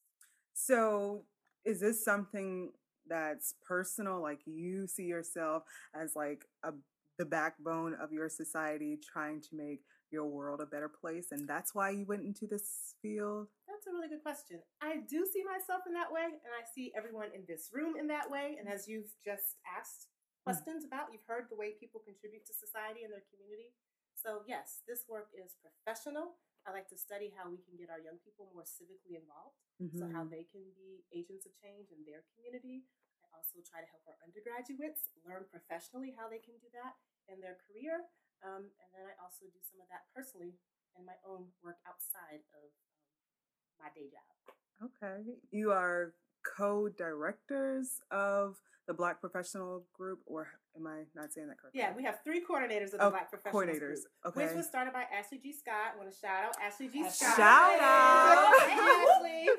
So, is this something that's personal? Like you see yourself as like a the backbone of your society, trying to make your world a better place, and that's why you went into this field. That's a really good question. I do see myself in that way, and I see everyone in this room in that way. And as you've just asked questions about, you've heard the way people contribute to society and their community. So, yes, this work is professional. I like to study how we can get our young people more civically involved, so how Mhm. they can be agents of change in their community. Also try to help our undergraduates learn professionally how they can do that in their career. Um, and then I also do some of that personally in my own work outside of um, my day job. Okay, you are co-directors of the Black Professional Group, or am I not saying that correctly? Yeah, we have three coordinators of the Oh, Black coordinators, Group, which okay. was started by Ashley G. Scott. I want to shout out Ashley G. Scott. Shout out. Hey, Ashley.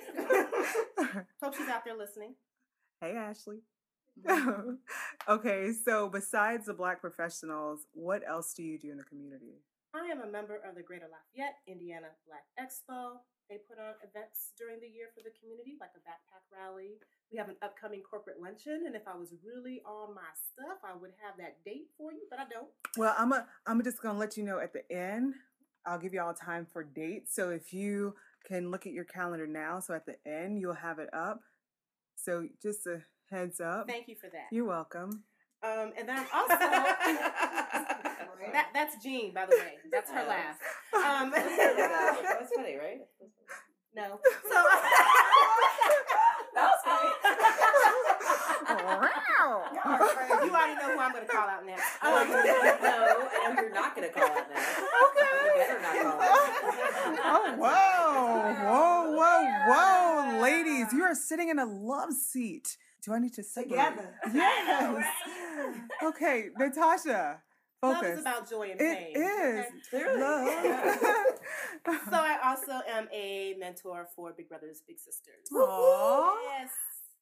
[laughs] Hope she's out there listening. Hey, Ashley. Mm-hmm. [laughs] okay, so besides the Black professionals, what else do you do in the community? I am a member of the Greater Lafayette Indiana Black Expo. They put on events during the year for the community, like a backpack rally. We have an upcoming corporate luncheon, and if I was really on my stuff, I would have that date for you, but I don't. Well, I'm a, I'm just gonna let you know at the end. I'll give you all time for dates. So if you can look at your calendar now, so at the end you'll have it up. So just a heads up. Thank you for that. You're welcome. Um, and then I'm [laughs] also that that's Jean, by the way. [laughs] That's her laugh. [laughs] Um, that was funny, right? no. So That was funny. You already know who I'm going to call out next. [laughs] Oh, Um, no, I know you're not gonna call it now. You better not call it. Oh, whoa, whoa, whoa, whoa, ladies, you are sitting in a love seat. Do I need to separate? Together. [laughs] Yes. Okay, Natasha, Love focus. is about joy and It pain. is. okay? Clearly. Love. [laughs] So I also am a mentor for Big Brothers Big Sisters. Aw. Yes.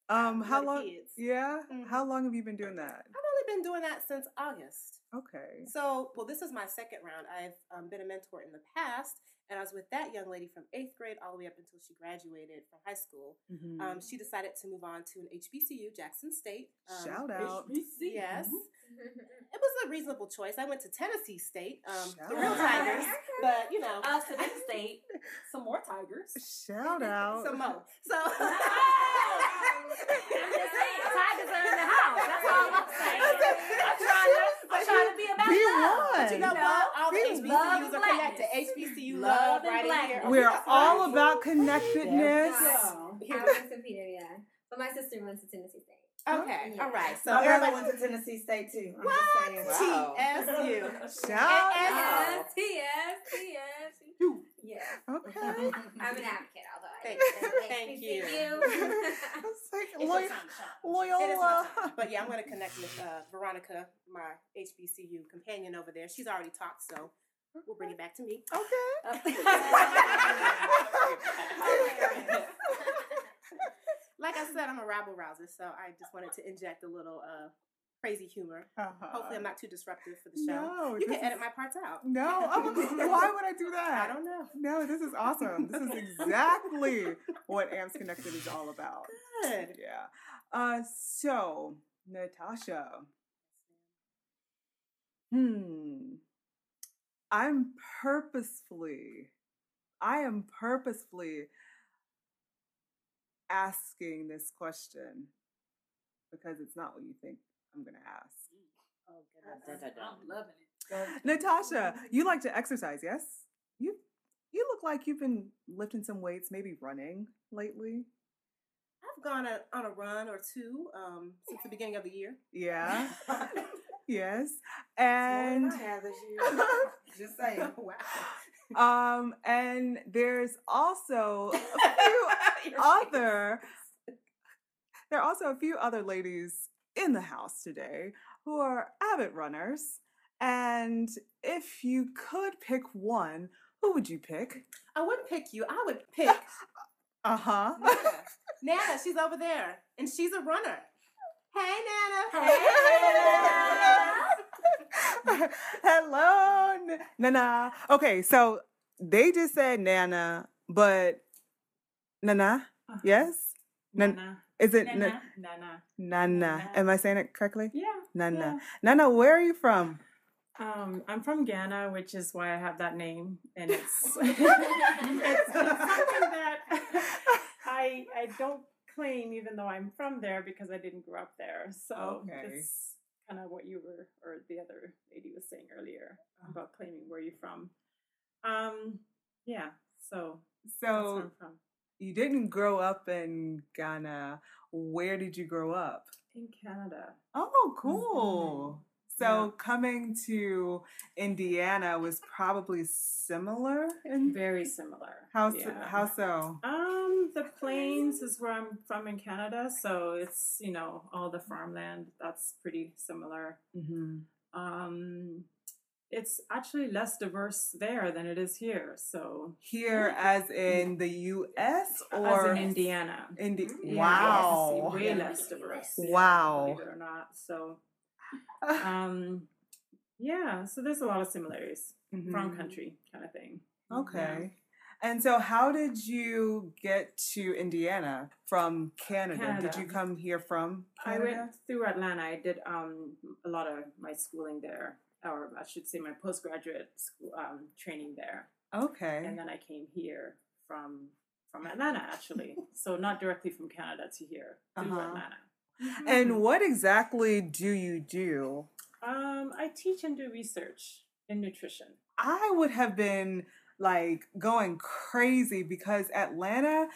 Um, how long? kids. Yeah. Mhm. How long have you been doing that? I've only been doing that since August. Okay. So, well, this is my second round. I've um, been a mentor in the past, and I was with that young lady from eighth grade all the way up until she graduated from high school. Mhm. Um, she decided to move on to an HBCU, Jackson State. Um, Shout out. HBCU. Yes. It was a reasonable choice. I went to Tennessee State, um, the real Tigers, but you know, Us to this state, [laughs] some more tigers. Shout [laughs] out. some more. So, [laughs] I'm just saying, tigers are in the house. That's all I'm saying. I'm trying to, I'm trying to be about Be love. one. but you know what? All the Be HBCUs are connected. HBCU Love love, and right in here. We are That's all right. about connectedness. Yeah. Here I we went to Peter, yeah. But my sister went to Tennessee State. Okay, Yeah. all right. So My brother went to Tennessee State too. I'm what? just saying. Wow. TSU. Shout out. Yes, yes, yes. Yeah. Okay. I'm an advocate, although I Thank- didn't thank you. [laughs] [laughs] It's like It's Loy- your time to shine. Loyola. It is. But yeah, I'm going to connect with uh, Veronica, my HBCU companion over there. She's already talked, so we'll bring it back to me. [laughs] Okay. like I said, I'm a rabble rouser, so I just wanted to inject a little uh, crazy humor. Hopefully, I'm not too disruptive for the show. No, you can edit my parts out. No, [laughs] oh, why would I do that? I don't know. No, this is awesome. This is exactly what AMS Connected is all about. Good. Yeah. Uh, so Natasha. Hmm. I'm purposefully, I am purposefully asking this question because it's not what you think I'm gonna ask. Oh, Dun, dun, dun. I'm loving it. Natasha, you like to exercise, yes? You you look like you've been lifting some weights, maybe running lately. I've gone a, on a run or two um, since the beginning of the year. Yeah. [laughs] Yes. And [laughs] Just saying. [laughs] wow. um and there's also a few other there are also a few other ladies in the house today who are avid runners. And if you could pick one, who would you pick? I wouldn't pick you. I would [laughs] pick Uh-huh. Nana. [laughs] Nana, she's over there, and she's a runner. Hey, Nana. Hey [laughs] Hello, Nana. Okay, so they just said Nana, but Nana, Uh-huh. yes? Nana. Is it Nana. Nana? Nana. Nana. Nana. Am I saying it correctly? Yeah. Nana. Nana, where are you from? Um, I'm from Ghana, which is why I have that name, and it's it's, [laughs] [laughs] it's something that I I don't claim, even though I'm from there, because I didn't grow up there. So Okay. it's kind of what you were, or the other lady was saying earlier about claiming where you're from. Um, yeah. So that's where So I'm from. You didn't grow up in Ghana. Where did you grow up? in Canada. Oh, cool. So coming to Indiana was probably similar in Very similar. how so, yeah. how so? Um, the plains is where I'm from in Canada, so it's you know all the farmland. That's pretty similar. Mm-hmm. Um, it's actually less diverse there than it is here. So Here, as in the U.S. or as in Indiana, Indi- Yeah, wow, yes, way less diverse. Wow. believe it or not. So, um, yeah. So there's a lot of similarities from Mhm. country kind of thing. Okay. And so, how did you get to Indiana from Canada? Did you come here from I went through Atlanta. I did um, a lot of my schooling there, or I should say my postgraduate school, um, training there. Okay. And then I came here from from Atlanta, actually. [laughs] so not directly from Canada to here, through Uh-huh. Atlanta. And what exactly do you do? Um, I teach and do research in nutrition. I would have been like going crazy because Atlanta,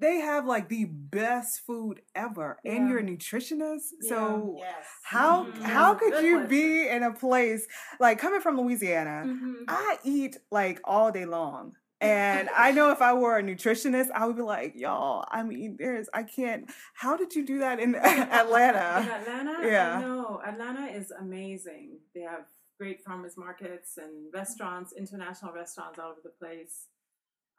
they have like the best food ever, and you're a nutritionist. So Yes. how Mhm. how could good you question. be in a place like coming from Louisiana? Mm-hmm. I eat like all day long. And [laughs] I know if I were a nutritionist, I would be like, y'all, I mean, there's, I can't, how did you do that in [laughs] In Atlanta? Atlanta, Yeah. No, Atlanta is amazing. They have great farmers markets and restaurants, international restaurants all over the place.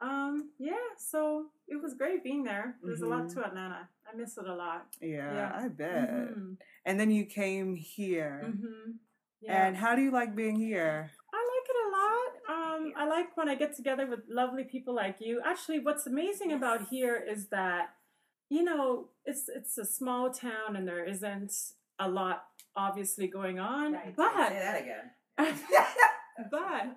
Um, yeah, so it was great being there. There's a lot Mhm. to Atlanta. I miss it a lot. Yeah, Yeah. I bet. Mhm. And then you came here. Mm-hmm. Yeah. And how do you like being here? I like it a lot. Um, I like when I get together with lovely people like you. Actually, what's amazing about here is that, you know, it's it's a small town and there isn't a lot obviously going on. Right. But Say that again. [laughs] [laughs] but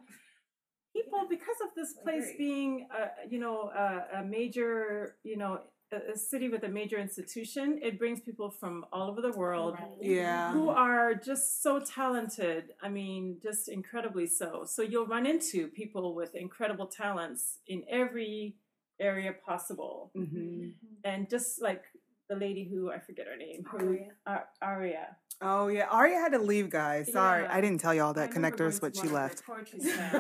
people because of this place being a, you know a, a major you know a, a city with a major institution it brings people from all over the world Yeah. who are just so talented. I mean just incredibly so. So you'll run into people with incredible talents in every area possible. Hmm and just like the lady who i forget her name who Ar- aria Oh, yeah. Aria had to leave, guys. Sorry. Yeah. I didn't tell y'all that remember connectors, going but she one of her left. poetry slams.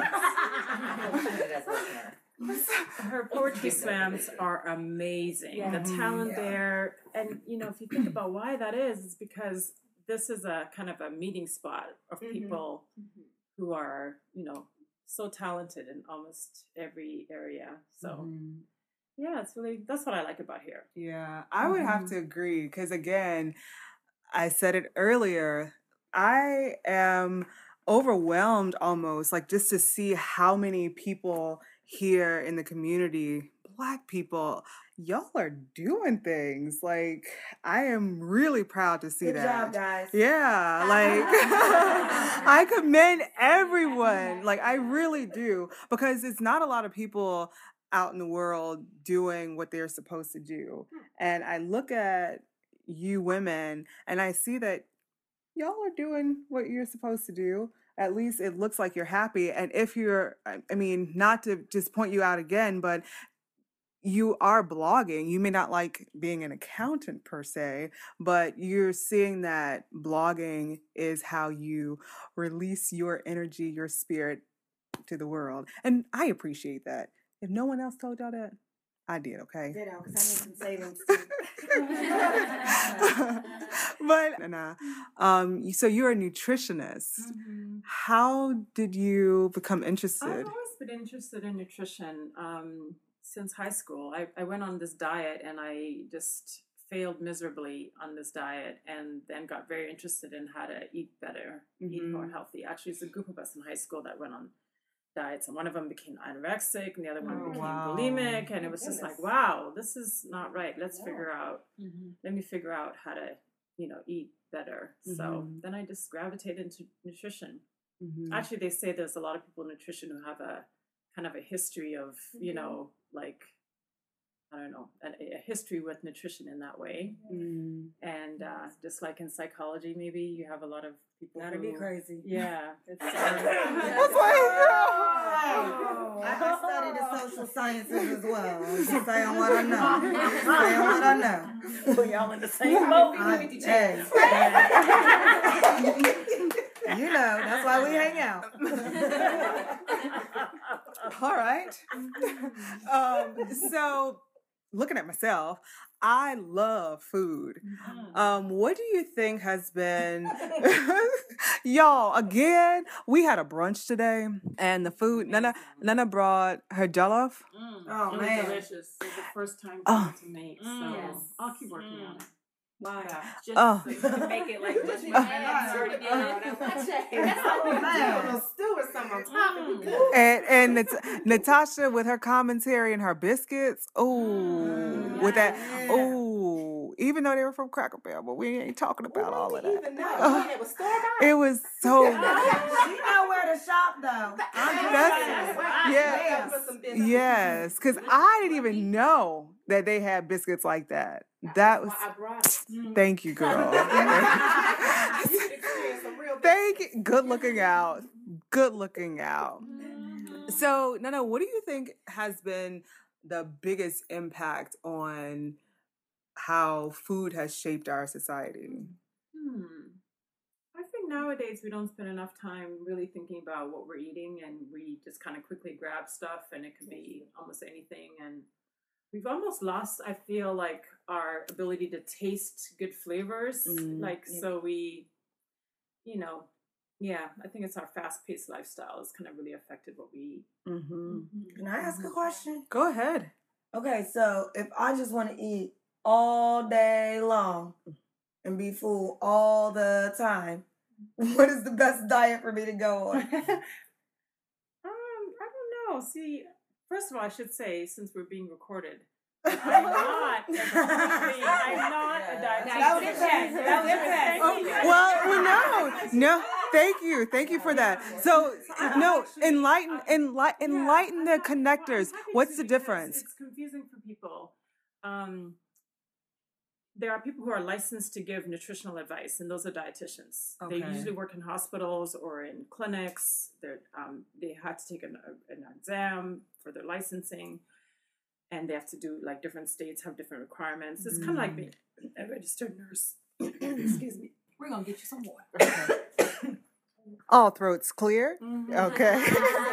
It does look there. her poetry slams are amazing. The Mhm. talent Yeah. there, and you know, if you think about why that is, it's because this is a kind of a meeting spot of Mhm. people who are, you know, so talented in almost every area. So Mhm. yeah, it's really that's what I like about here. Yeah, I would have Mhm. to agree because again, I said it earlier. I am overwhelmed almost, like just to see how many people here in the community, black people, y'all are doing things. Like I am really proud to see Good that. job, guys. Yeah, like [laughs] [laughs] I commend everyone. [laughs] Like I really do because it's not a lot of people out in the world doing what they're supposed to do. Hmm. And I look at you women and I see that y'all are doing what you're supposed to do. At least it looks like you're happy. And if you're, I mean, not to just point you out again, but you are blogging. You may not like being an accountant per se, but you're seeing that blogging is how you release your energy, your spirit to the world. And I appreciate that. If no one else told y'all that, I did, okay? Ditto, because I need some savings [laughs] but nah, um, so you're a nutritionist. Mhm. How did you become interested? I've always been interested in nutrition um, since high school. I, I went on this diet and I just failed miserably on this diet and then got very interested in how to eat better, eat more Mhm. healthy. Actually, it's a group of us in high school that went on diets and one of them became anorexic and the other one Oh, became wow. bulimic and it was just like wow this is not right let's Yeah. figure out let me figure out how to you know eat better so Mhm. then i just gravitated into nutrition Mhm. actually they say there's a lot of people in nutrition who have a kind of a history of you Mhm. know like i don't know a, a history with nutrition in that way Mm. and uh, just like in psychology maybe you have a lot of people Gotta be crazy. yeah [laughs] it's uh, That's like, I, I studied the social sciences as well. I'm just saying what I know. Just saying what I know. [laughs] Well, y'all in the same boat. I- hey, you know, that's why we hang out. [laughs] All right. um, so, looking at myself, I love food. Um, what do you think has been, [laughs] [laughs] y'all? Again, we had a brunch today, and the food. Nana, Nana brought her jollof. Mm, Oh, it was man. delicious. It was the first time Oh. to make, so Mm. Yes. I'll keep working on it. Why? Just Oh. So you can make it like [laughs] just my hands already did. [laughs] That's That's all we do. A Man. little stew or something on top and be good. And and Nat- Natasha with her commentary and her biscuits. Ooh, Mm, with that. yeah. Ooh, even though they were from Cracker Barrel, but we ain't talking about Well, all of that. Even know. [laughs] It was store bought. It was so. She know where to shop though. I'm That's- just yeah. Yes, because I didn't even know that they had biscuits like that. That was. It. Thank you, girl. You should experience some real Thank you. Good looking out. Good looking out. Mm-hmm. So, Nana, what do you think has been the biggest impact on how food has shaped our society? Hmm. I think nowadays we don't spend enough time really thinking about what we're eating, and we just kind of quickly grab stuff, and it could be almost anything. And we've almost lost, I feel like, our ability to taste good flavors. Mm, like, yeah. so we, you know, yeah, I think it's our fast paced lifestyle has kind of really affected what we eat. Mm-hmm. Can I ask a question? Go ahead. Okay, so if I just want to eat all day long and be full all the time, [laughs] what is the best diet for me to go on? [laughs] Um, I don't know. See, first of all, I should say, since we're being recorded, I'm [laughs] not. I'm not a dietitian. That was a test. That was a test. Oh, well, well, no, no. Thank you, thank you for that. So, no, enlighten, enlighten, enlighten the connectors. What's the difference? It's confusing for people. Um, there are people who are licensed to give nutritional advice, and those are dietitians. They usually work in hospitals or in clinics. They're, um, they have to take an, an exam for their licensing, and they have to do like different states have different requirements. It's kind of like Mm. being a registered nurse. [coughs] Excuse me. We're gonna get you some water. [coughs] All throats clear. Mm-hmm. Okay. [laughs]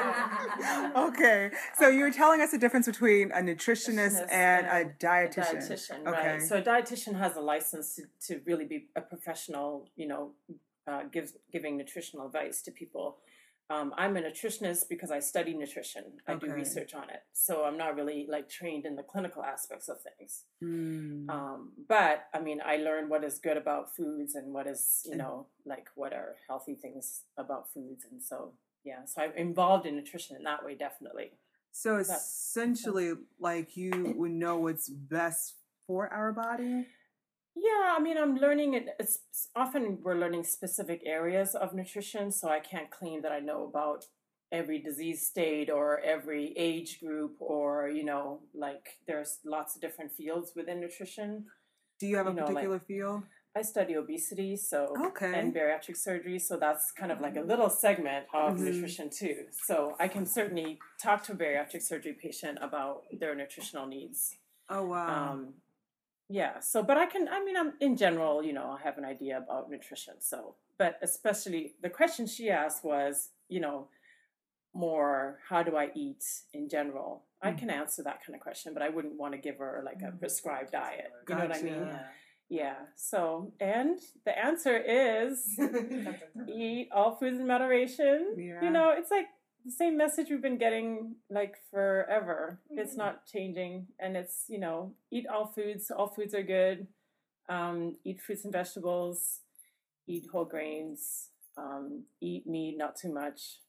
[laughs] okay. So you were telling us the difference between a nutritionist Nutritionist and a dietitian. A dietitian, Okay. right? So a dietitian has a license to, to really be a professional, you know, uh, gives giving nutritional advice to people. Um, I'm a nutritionist because I study nutrition. I do research on it, so I'm not really like trained in the clinical aspects of things. Mm. Um, but I mean, I learn what is good about foods and what is, you know, like what are healthy things about foods, and so yeah. So I'm involved in nutrition in that way, definitely. So essentially, like you [laughs] would know what's best for our body. Yeah, I mean, I'm learning it. It's often we're learning specific areas of nutrition, so I can't claim that I know about every disease state or every age group, or you know, like there's lots of different fields within nutrition. Do you have a You know, like- particular field? I study obesity, so Okay. and bariatric surgery, so that's kind of like a little segment of Mhm. nutrition too. So I can certainly talk to a bariatric surgery patient about their nutritional needs. Oh wow. Um, yeah. So, but I can. I mean, I'm in general. You know, I have an idea about nutrition. So, but especially the question she asked was, you know, more how do I eat in general? I can answer that kind of question, but I wouldn't want to give her like a prescribed diet. You know what I mean? Gotcha. Yeah. So, and the answer is [laughs] eat all foods in moderation. Yeah. You know, it's like the same message we've been getting like forever. It's Mm-hmm. not changing, and it's you know, eat all foods. All foods are good. Um, eat fruits and vegetables. Eat whole grains. Um, eat meat, not too much.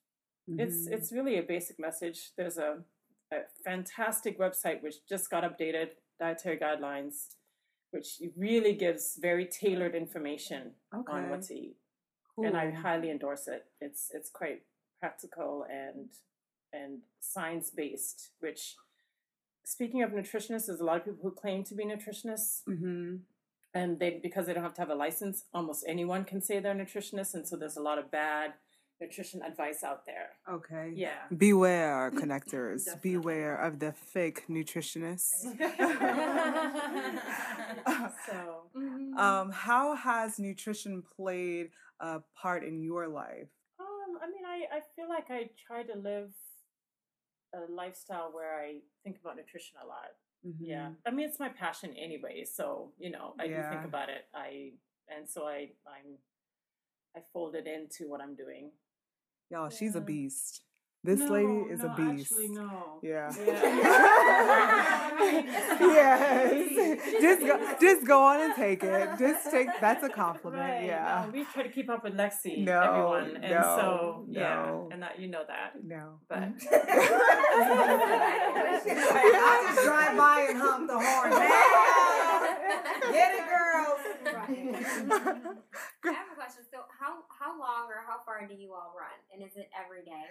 It's Mhm. it's really a basic message. There's a, a fantastic website which just got updated, dietary guidelines, which really gives very tailored information on what to eat. And I highly endorse it. It's it's quite practical and and science based. Which, speaking of nutritionists, there's a lot of people who claim to be nutritionists, Mm-hmm. and they because they don't have to have a license, almost anyone can say they're nutritionists, and so there's a lot of bad nutrition advice out there. Okay. Yeah. Beware, [laughs] connectors. Beware of the fake nutritionists. [laughs] so, um, how has nutrition played a part in your life? Um, I mean, I, I feel like I try to live a lifestyle where I think about nutrition a lot. Yeah. Mhm. I mean, it's my passion anyway, so, you know, I do think about it. I and so I I'm I fold it into what I'm doing. Y'all, she's a beast. This No, lady is no, a beast. Actually, no. Yeah. Yeah. [laughs] [laughs] yes. Just go, just go on and take it. Just take. That's a compliment. Right, Yeah. no, we try to keep up with Lexi, No, everyone, and no, so yeah, and that you know that. No. But I [laughs] just drive by and honk the horn. Get it, girls. I have a question. So, how how long or how far do you all run, and is it every day?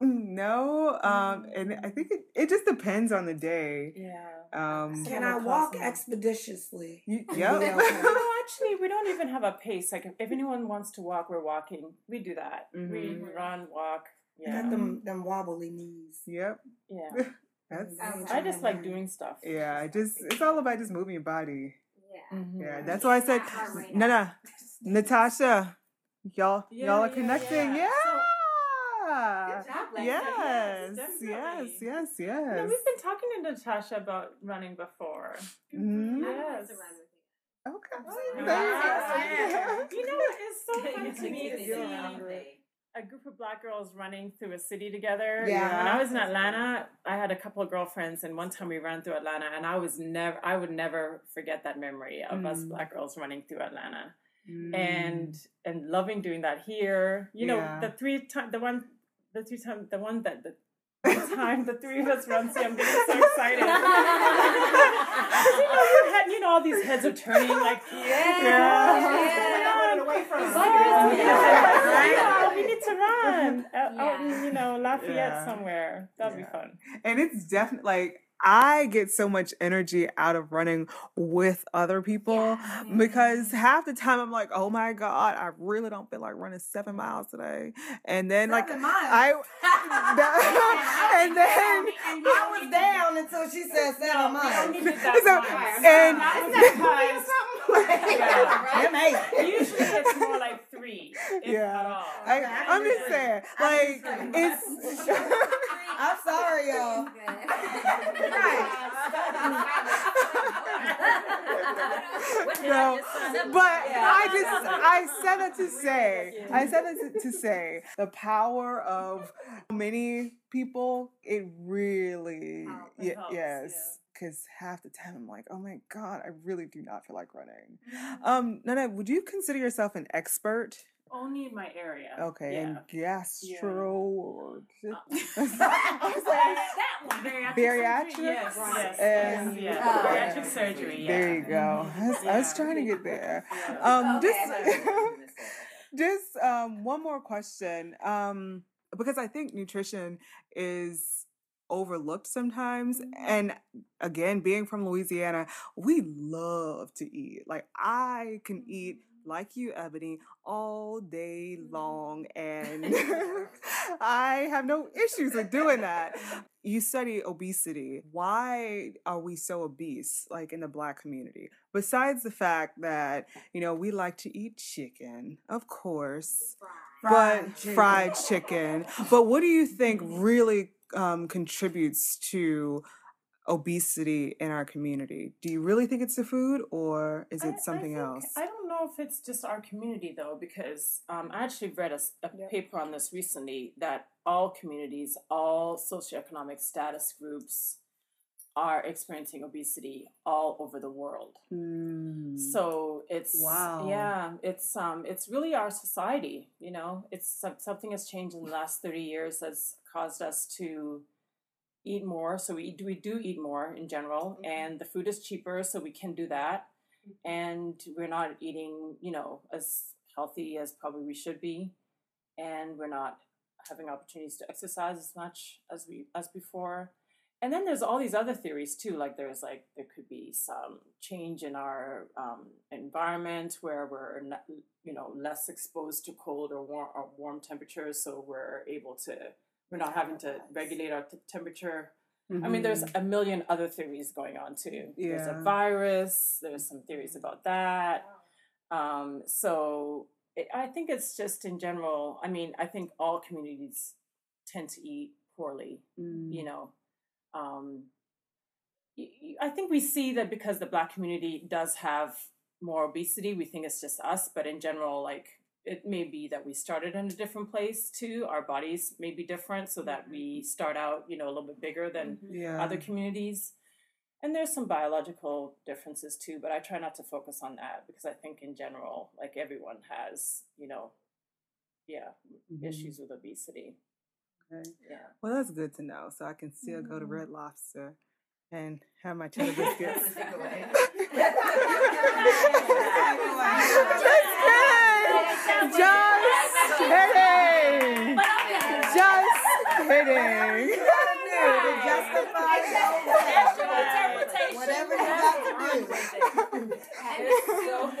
No. Um. And I think it, it just depends on the day. yeah. Um. Can I walk expeditiously? You, Yeah, yep. [laughs] okay. no, actually, we don't even have a pace. Like, if, if anyone wants to walk, we're walking. We do that. We Mhm. run, walk. I Yeah. got them them wobbly knees. Yep. Yeah. [laughs] That's. I just like doing stuff. Yeah. I just. It's all about just moving your body. Yeah. Mhm. Yeah. That's why I said, Heart rate no, no, Natasha, y'all, Yeah, y'all are yeah, connecting. yeah. Yeah. Good job, Lexi. Yes. Yes, Yes. Yes. No, we've been talking to Natasha about running before. Mhm. Yes. to run with you. Okay. Yeah. [laughs] You know, it's so [laughs] fun to me to see a group of black girls running through a city together. Yeah. When I was in Atlanta, I had a couple of girlfriends, and one time we ran through Atlanta, and I was never, I would never forget that memory of us Mm. black girls running through Atlanta, Mm. and and loving doing that here. You know, Yeah. the three time, the one, the three time, the one that [laughs] the. time the three of us run, see, I'm getting so excited [laughs] you know, your head, you know, all these heads are turning, like, yeah, Running away from us. yeah, Yeah. yeah, we need to run [laughs] out, in, you know, Lafayette Yeah. somewhere. That'd be fun. and it's definitely like I get so much energy out of running with other people because half the time I'm like, oh my god, I really don't feel like running seven miles today, and then like miles? I, [laughs] [laughs] and then I was down until she uh, said seven miles. need it that [laughs] so much. and Yeah. Them eight. Usually it's more like three, Yeah. at all. I, I'm just saying, like it's. I'm [laughs] sorry, y'all. [laughs] no, but I just I said that to [laughs] say I said that to, to say the power of many people. It really Helps. ye- Helps, yes. Because half the time I'm like, oh my god, I really do not feel like running. Um, Nana, would you consider yourself an expert? Only in my area. Okay, Yeah. in gastro or [laughs] [laughs] [laughs] that one. Bariatric, Bariatric? surgery? Yes, yes, And- yes, yeah. Oh. Bariatric surgery, yeah. There you go. I was, I was trying to get there. Yeah. Um, Okay, just, I thought you were gonna say that. just um, one more question, um, because I think nutrition is overlooked sometimes. And again, being from Louisiana, we love to eat. Like I can eat like you, Ebony, all day long, and [laughs] [laughs] I have no issues with doing that. You study obesity. Why are we so obese, like in the Black community? Besides the fact that you know we like to eat chicken, of course, Fried but chicken. fried chicken. But what do you think really um, contributes to obesity in our community? Do you really think it's the food, or is I- it something I think- else? I don't know if it's just our community though, because um, I actually read a, a paper on this recently that all communities, all socioeconomic status groups are experiencing obesity all over the world. Mm. So it's Wow. yeah, it's um, it's really our society. You know, it's something has changed in the last thirty years that's caused us to eat more. So we do we do eat more in general, and the food is cheaper, so we can do that. And we're not eating, you know, as healthy as probably we should be, and we're not having opportunities to exercise as much as we as before. And then there's all these other theories too. Like there's like there could be some change in our um, environment where we're not, you know less exposed to cold or warm or warm temperatures, so we're able to we're not having to regulate our t- temperature. I mean, there's a million other theories going on too. There's a virus. There's some theories about that. Um, so it, I think it's just in general. I mean, I think all communities tend to eat poorly. Mm. You know, um, I think we see that because the Black community does have more obesity, we think it's just us. But in general, like it may be that we started in a different place too. Our bodies may be different, so that we start out, you know, a little bit bigger than Yeah. other communities. And there's some biological differences too, but I try not to focus on that because I think in general, like everyone has, you know, yeah, Mhm. issues with obesity. Okay. Yeah. Well, that's good to know. So I can still go to Mhm. Red Lobster and have my [laughs] cheddar biscuits. [laughs] [laughs] Just kidding. Just kidding. Just kidding. Whatever you got to do. [laughs]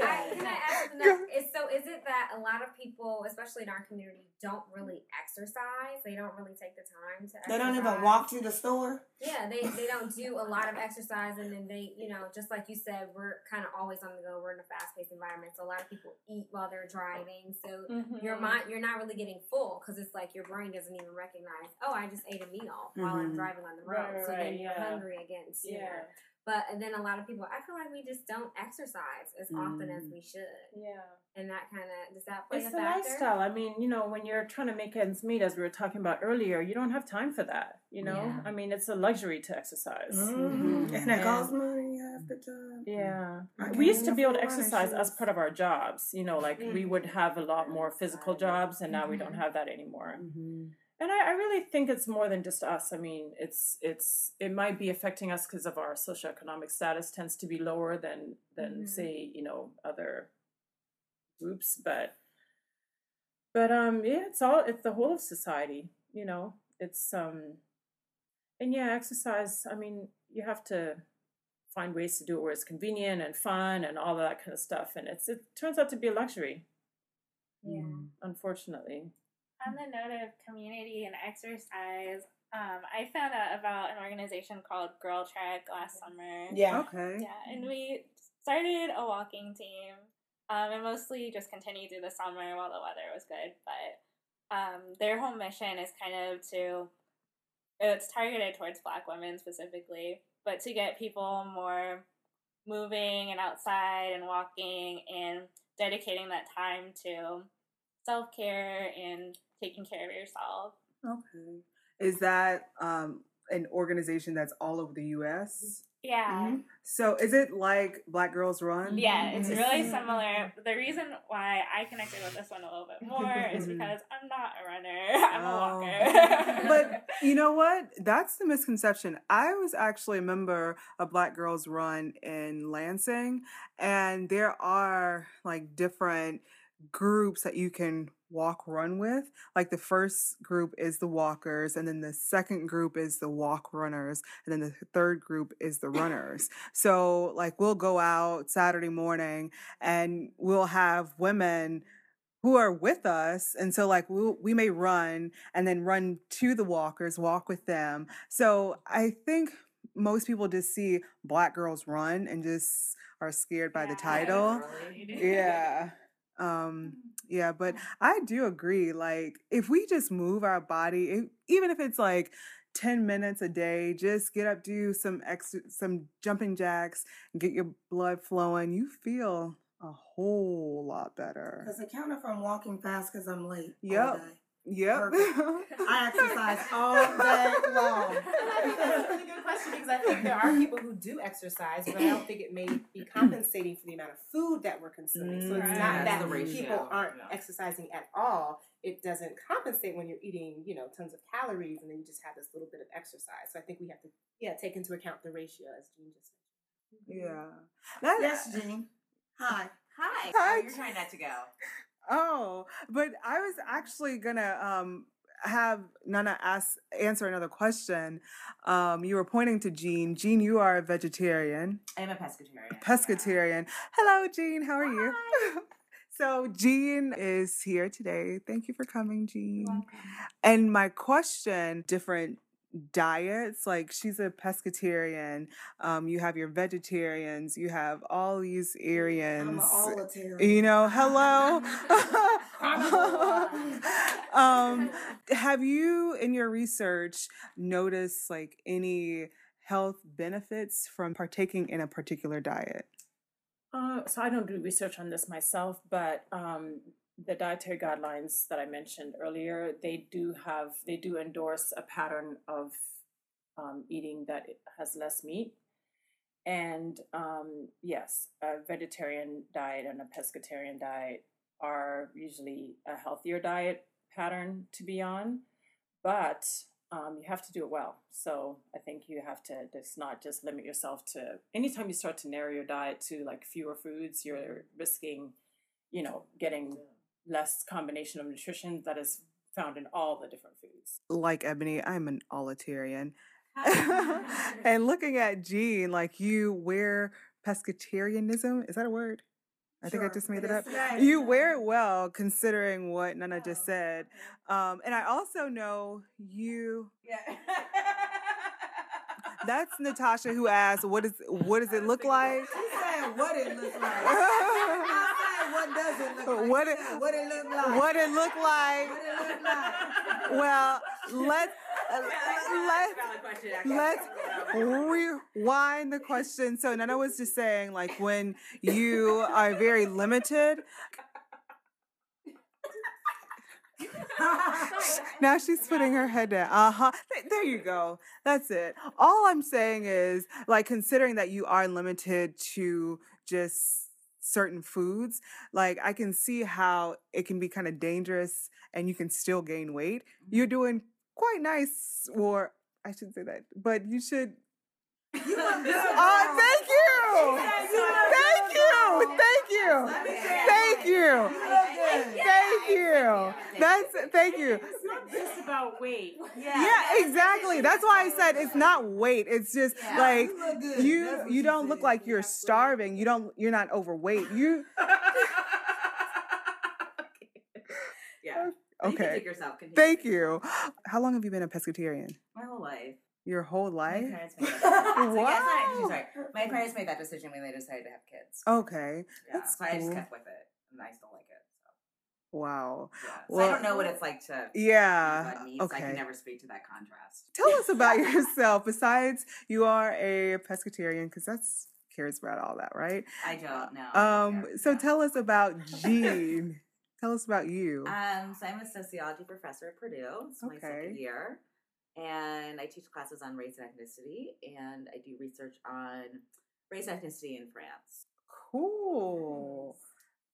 I, can I ask something? Is, so is it that a lot of people, especially in our community, don't really exercise? They don't really take the time to exercise. They don't even walk to the store. Yeah, they, they don't do a lot of exercise, and then they, you know, just like you said, we're kind of always on the go. We're in a fast paced environment, so a lot of people eat while they're driving. So your Mhm. mind, you're not really getting full because it's like your brain doesn't even recognize. Oh, I just ate a meal while I'm Mhm. driving on the road. Right, so right, then you're yeah. hungry again sooner. Yeah. But then a lot of people, I feel like we just don't exercise as often as Mm. we should, Yeah. and that kind of does that play It's a the factor? lifestyle. I mean, you know, when you're trying to make ends meet, as we were talking about earlier, you don't have time for that. You know, Yeah. I mean, it's a luxury to exercise. Mhm. And it And- costs money half the time. Yeah. We used to be able to exercise as part of our jobs. You know, like we would have a lot more physical jobs, and now we don't Mhm. have that anymore. And I, I really think it's more than just us. I mean, it's it's it might be affecting us because of our socioeconomic status tends to be lower than than Mhm. say you know other groups, but but um yeah, it's all it's the whole of society. You know, it's um and yeah, exercise. I mean, you have to find ways to do it where it's convenient and fun and all that kind of stuff. And it's it turns out to be a luxury, Yeah. unfortunately. On the note of community and exercise, um, I found out about an organization called GirlTrek last summer. Yeah. Okay. Yeah, and we started a walking team, um, and mostly just continued through the summer while the weather was good. But um, their whole mission is kind of to, it's targeted towards Black women specifically, but to get people more moving and outside and walking and dedicating that time to self care and taking care of yourself. Okay. Is that um, an organization that's all over the U.S.? Yeah. So is it like Black Girls Run? Yeah, it's Mhm. really similar. The reason why I connected with this one a little bit more is Mhm. because I'm not a runner. [laughs] I'm a Oh. walker. but [laughs] you know what? That's the misconception. I was actually a member of Black Girls Run in Lansing, and there are like different groups that you can walk run with. Like the first group is the walkers, and then the second group is the walk runners, and then the third group is the runners. So, like, we'll go out Saturday morning and we'll have women who are with us and so like we we may run and then run to the walkers walk with them so i think most people just see black girls run and just are scared by the title yeah um yeah but i do agree like if we just move our body even if it's like 10 minutes a day just get up do some ex- some jumping jacks get your blood flowing you feel a whole lot better Because it counted from walking fast because I'm late. Yep. Day. yep I exercise all day long. [laughs] And I think that's a really good question because I think there are people who do exercise, but I don't think it may be compensating for the amount of food that we're consuming. So it's Mm. not that the ratio. people aren't Yeah. exercising at all. It doesn't compensate when you're eating, you know, tons of calories and then you just have this little bit of exercise. So I think we have to, yeah, take into account the ratio as Jean just mentioned. yeah that, Yes, Jean. Hi. Hi. Hi, Oh, you're trying not to go. Oh, but I was actually gonna um have Nana ask answer another question. Um, you were pointing to Jean. Jean, you are a vegetarian, I'm a pescatarian. pescatarian. Hello, Jean. How are you? [laughs] so Jean is here today. Thank you for coming, Jean. And my question, different diets, like she's a pescatarian. Um, you have your vegetarians. You have all these an You know, [laughs] hello. [laughs] [laughs] um, have you, in your research, noticed like any health benefits from partaking in a particular diet? Uh, so I don't do research on this myself, but um, the dietary guidelines that I mentioned earlier, they do have, they do endorse a pattern of um, eating that has less meat. And um, yes, a vegetarian diet and a pescatarian diet are usually a healthier diet pattern to be on, but um, you have to do it well. So I think you have to just not just limit yourself to anytime you start to narrow your diet to like fewer foods, you're risking, you know, getting less combination of nutrition that is found in all the different foods. Like Ebony, I'm an allitarian. [laughs] [laughs] and looking at Jean, like you wear pescatarianism. Is that a word? I think I just made it it up. today. You wear it well, considering what Nana just said. [laughs] Um, and I also know you. Yeah. That's Natasha who asked, "What is what does it look like?" She said what it looks like. What it look like. What it- said what it look like. What it look like? What it look like. Well, let's [laughs] uh, let's Valid question, actually. let's rewind the question. So Nana was just saying, like, when you are very limited. [laughs] now she's putting her head down. Uh huh. There you go. That's it. All I'm saying is, like, considering that you are limited to just certain foods, like, I can see how it can be kind of dangerous and you can still gain weight. You're doing quite nice, or I shouldn't say that, but you should. You. [laughs] Oh, thank you! Thank you! Thank you! Let me say Thank you! You look good. Thank you! That's thank you. It's not just about weight. Yeah, exactly. That's why I said it's not weight. It's just like You you That's what you she don't look like you're starving. You don't you're not overweight. You [laughs] yeah. You can okay. take yourself. Continue. Thank you. [gasps] How long have you been a pescatarian? My whole life. Your whole My life? parents made that. so yeah, it's sorry. My parents made that decision when they decided to have kids. Okay. Yeah, That's so I just kept with it, and I still like it. So, Wow. yeah. So I don't know what it's like to Yeah. needs. I Okay. can never speak to that contrast. Tell us about [laughs] yourself. Besides, you are a pescatarian because that's cares about all that, right? I don't know. Um. Yeah, So yeah. tell us about [laughs] Jean. tell us about you. Um, so I'm a sociology professor at Purdue. It's my Okay. second year. And I teach classes on race and ethnicity, and I do research on race and ethnicity in France. Cool.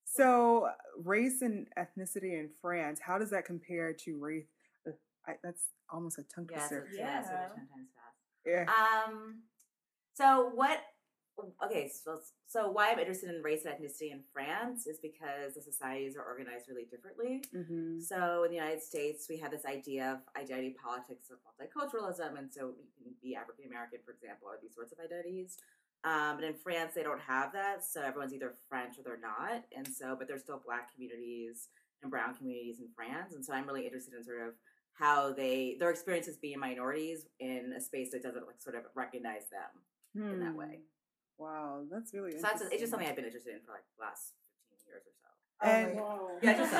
So, race and ethnicity in France, how does that compare to race? uh, I, that's almost a tongue Yeah, so, twister. yeah. so Yeah. times fast. Yeah. Um, so what Okay, so so why I'm interested in race and ethnicity in France is because the societies are organized really differently. Mm-hmm. So in the United States, we have this idea of identity politics of multiculturalism, and so you can be African American, for example, or these sorts of identities. Um, but in France, they don't have that, so everyone's either French or they're not, and so but there's still Black communities and Brown communities in France, and so I'm really interested in sort of how they their experiences being minorities in a space that doesn't like sort of recognize them in that way. Wow, that's really So that's it's just something I've been interested in for like the last fifteen years or so. Oh and Yeah, just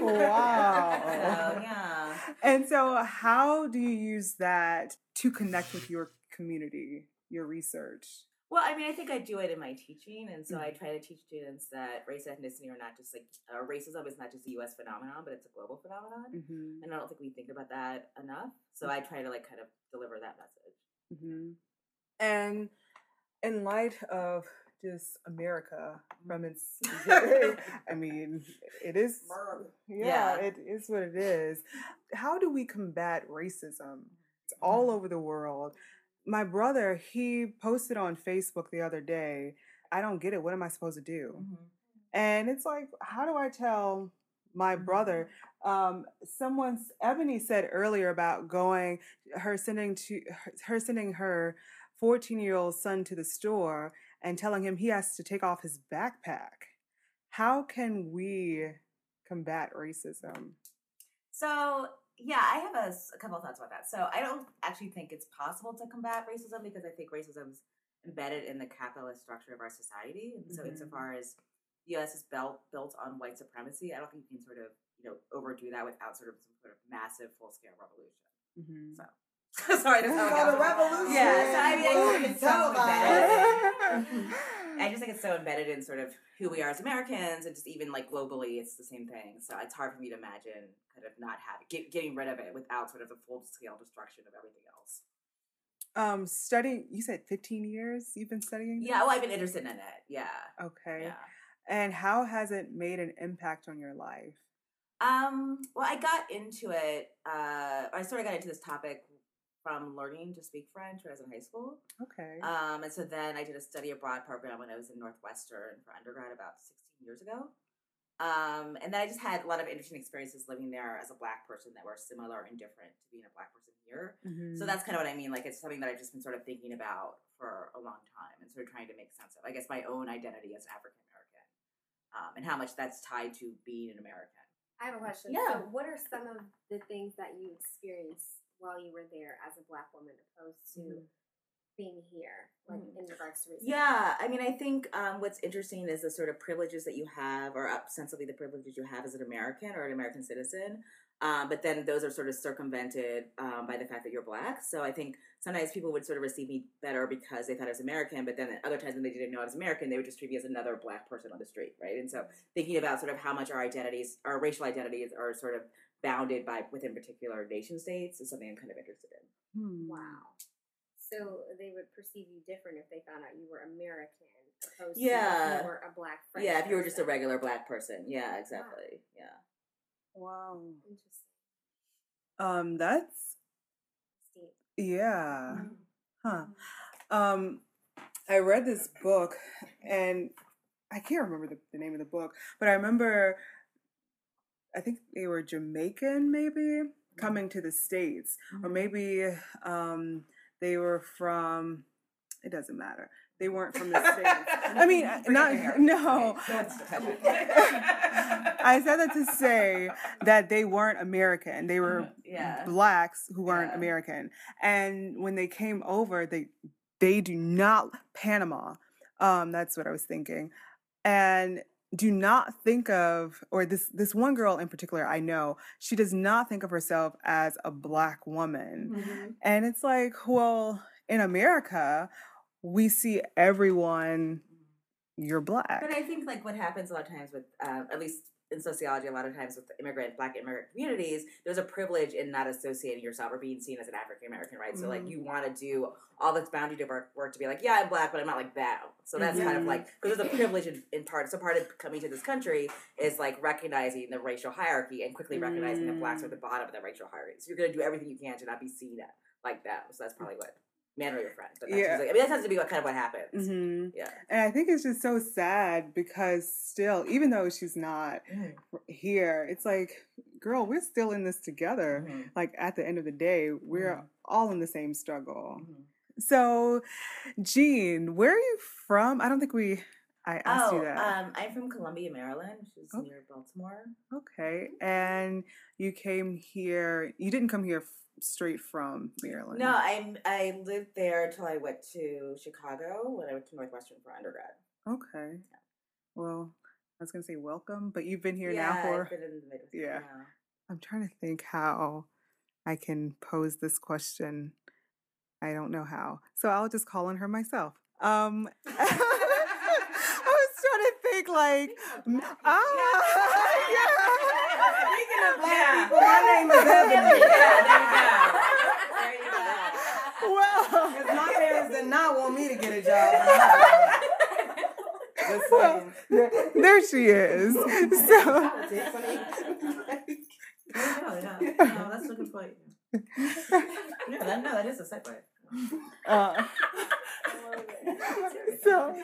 Wow. [laughs] So, yeah. And so, how do you use that to connect with your community, your research? Well, I mean, I think I do it in my teaching, and so I try to teach students that race ethnicity are not just like uh, racism is not just a U.S. phenomenon, but it's a global phenomenon, Mm-hmm. and I don't think we think about that enough. So I try to like kind of deliver that message. Mm-hmm. And in light of just America from its, [laughs] I mean, it is, yeah, Yeah. it is what it is. How do we combat racism? It's all over the world. My brother, he posted on Facebook the other day, I don't get it. What am I supposed to do? And it's like, how do I tell my brother? Um, someone's Ebony said earlier about going, her sending to her, her sending her 14 year old son to the store and telling him he has to take off his backpack. How can we combat racism? So yeah, I have a couple of thoughts about that. So I don't actually think it's possible to combat racism because I think racism's embedded in the capitalist structure of our society, and so Mhm. insofar as the U.S. is built built on white supremacy, I don't think you can sort of you know overdo that without sort of some sort of massive full scale revolution. Mm-hmm. So. [laughs] Sorry, that's how So it the revolution. Yeah, so I mean, I just think it's so embedded. [laughs] I just think it's so embedded in sort of who we are as Americans, and just even like globally, it's the same thing. So it's hard for me to imagine kind of not having get, getting rid of it without sort of the full scale destruction of everything else. Um, studying, you said 15 years you've been studying? Yeah, well, I've been interested in it. Yeah. Okay. Yeah. And how has it made an impact on your life? Um, well, I got into it. Uh, I sort of got into this topic from learning to speak French when I was in high school. Okay. Um, and so then I did a study abroad program when I was in Northwestern for undergrad about 16 years ago. Um, and then I just had a lot of interesting experiences living there as a black person that were similar and different to being a black person here. Mhm. So that's kind of what I mean. Like it's something that I've just been sort of thinking about for a long time and sort of trying to make sense of. I guess my own identity as African American um, and how much that's tied to being an American. I have a question. Yeah. So, what are some of the things that you experienced while you were there as a black woman opposed to Mhm. being here, like Mhm. in regards to? Yeah, I mean, I think um, what's interesting is the sort of privileges that you have, or ostensibly the privileges you have as an American or an American citizen. Um, but then those are sort of circumvented um, by the fact that you're black. So I think sometimes people would sort of receive me better because they thought I was American, but then at other times when they didn't know I was American, they would just treat me as another black person on the street, right? And so thinking about sort of how much our identities, our racial identities, are sort of bounded by within particular nation states is something I'm kind of interested in. Hmm. Wow. So they would perceive you different if they found out you were American opposed Yeah. to if you were a black French yeah, if you were just a regular black person. Yeah, exactly. Yeah. Wow. Interesting. Um, that's Deep. Yeah. Mm-hmm. Huh. Um, I read this book and I can't remember the, the name of the book, but I remember I think they were Jamaican maybe coming to the States. Or maybe um they were from it doesn't matter. They weren't from the States. [laughs] I mean, not [laughs] no. [laughs] I said that to say that they weren't American. They were Yeah. blacks who weren't Yeah. American. And when they came over, they they do not Panama. Um, that's what I was thinking. And do not think of or this this one girl in particular I know, she does not think of herself as a black woman. Mm-hmm. And it's like, well, in America, we see everyone you're black. But I think like what happens a lot of times with uh, at least in sociology, a lot of times with immigrant, black immigrant communities, there's a privilege in not associating yourself or being seen as an African American, right? So like Mhm. you want to do all this boundary to work, work to be like, yeah, I'm black, but I'm not like that. So that's kind of Mhm. like because there's a privilege in, in part. So part of coming to this country is like recognizing the racial hierarchy and quickly recognizing that blacks are at the bottom of the racial hierarchy. So you're gonna do everything you can to not be seen at, like that. So that's probably what man or your friend. But that's Yeah. usually- I mean that tends to be what kind of what happens. hmm Yeah. And I think it's just so sad because still, even though she's not here, it's like, girl, we're still in this together. Mhm. Like at the end of the day, we're Mhm. all in the same struggle. Mhm. So, Jean, where are you from? I don't think we. I asked oh, you that. um, I'm from Columbia, Maryland, which is Oh. near Baltimore. okay, and you came here. You didn't come here straight from Maryland. No, I I lived there until I went to Chicago when I went to Northwestern for undergrad. Okay. Well, I was gonna say welcome, but you've been here yeah, now for. I've been in the Midwest. Yeah. I'm trying to think how I can pose this question. I don't know how. So I'll just call on her myself. Um [laughs] [laughs] I was trying to think like m- ah [laughs] Speaking of black Yeah. people, my name is Ebony. [laughs] Well, Because my parents did not want me to get a job. [laughs] Well there, there she is. So [laughs] no, no, no, that's a good point. No, that, no, that is a segue. uh, so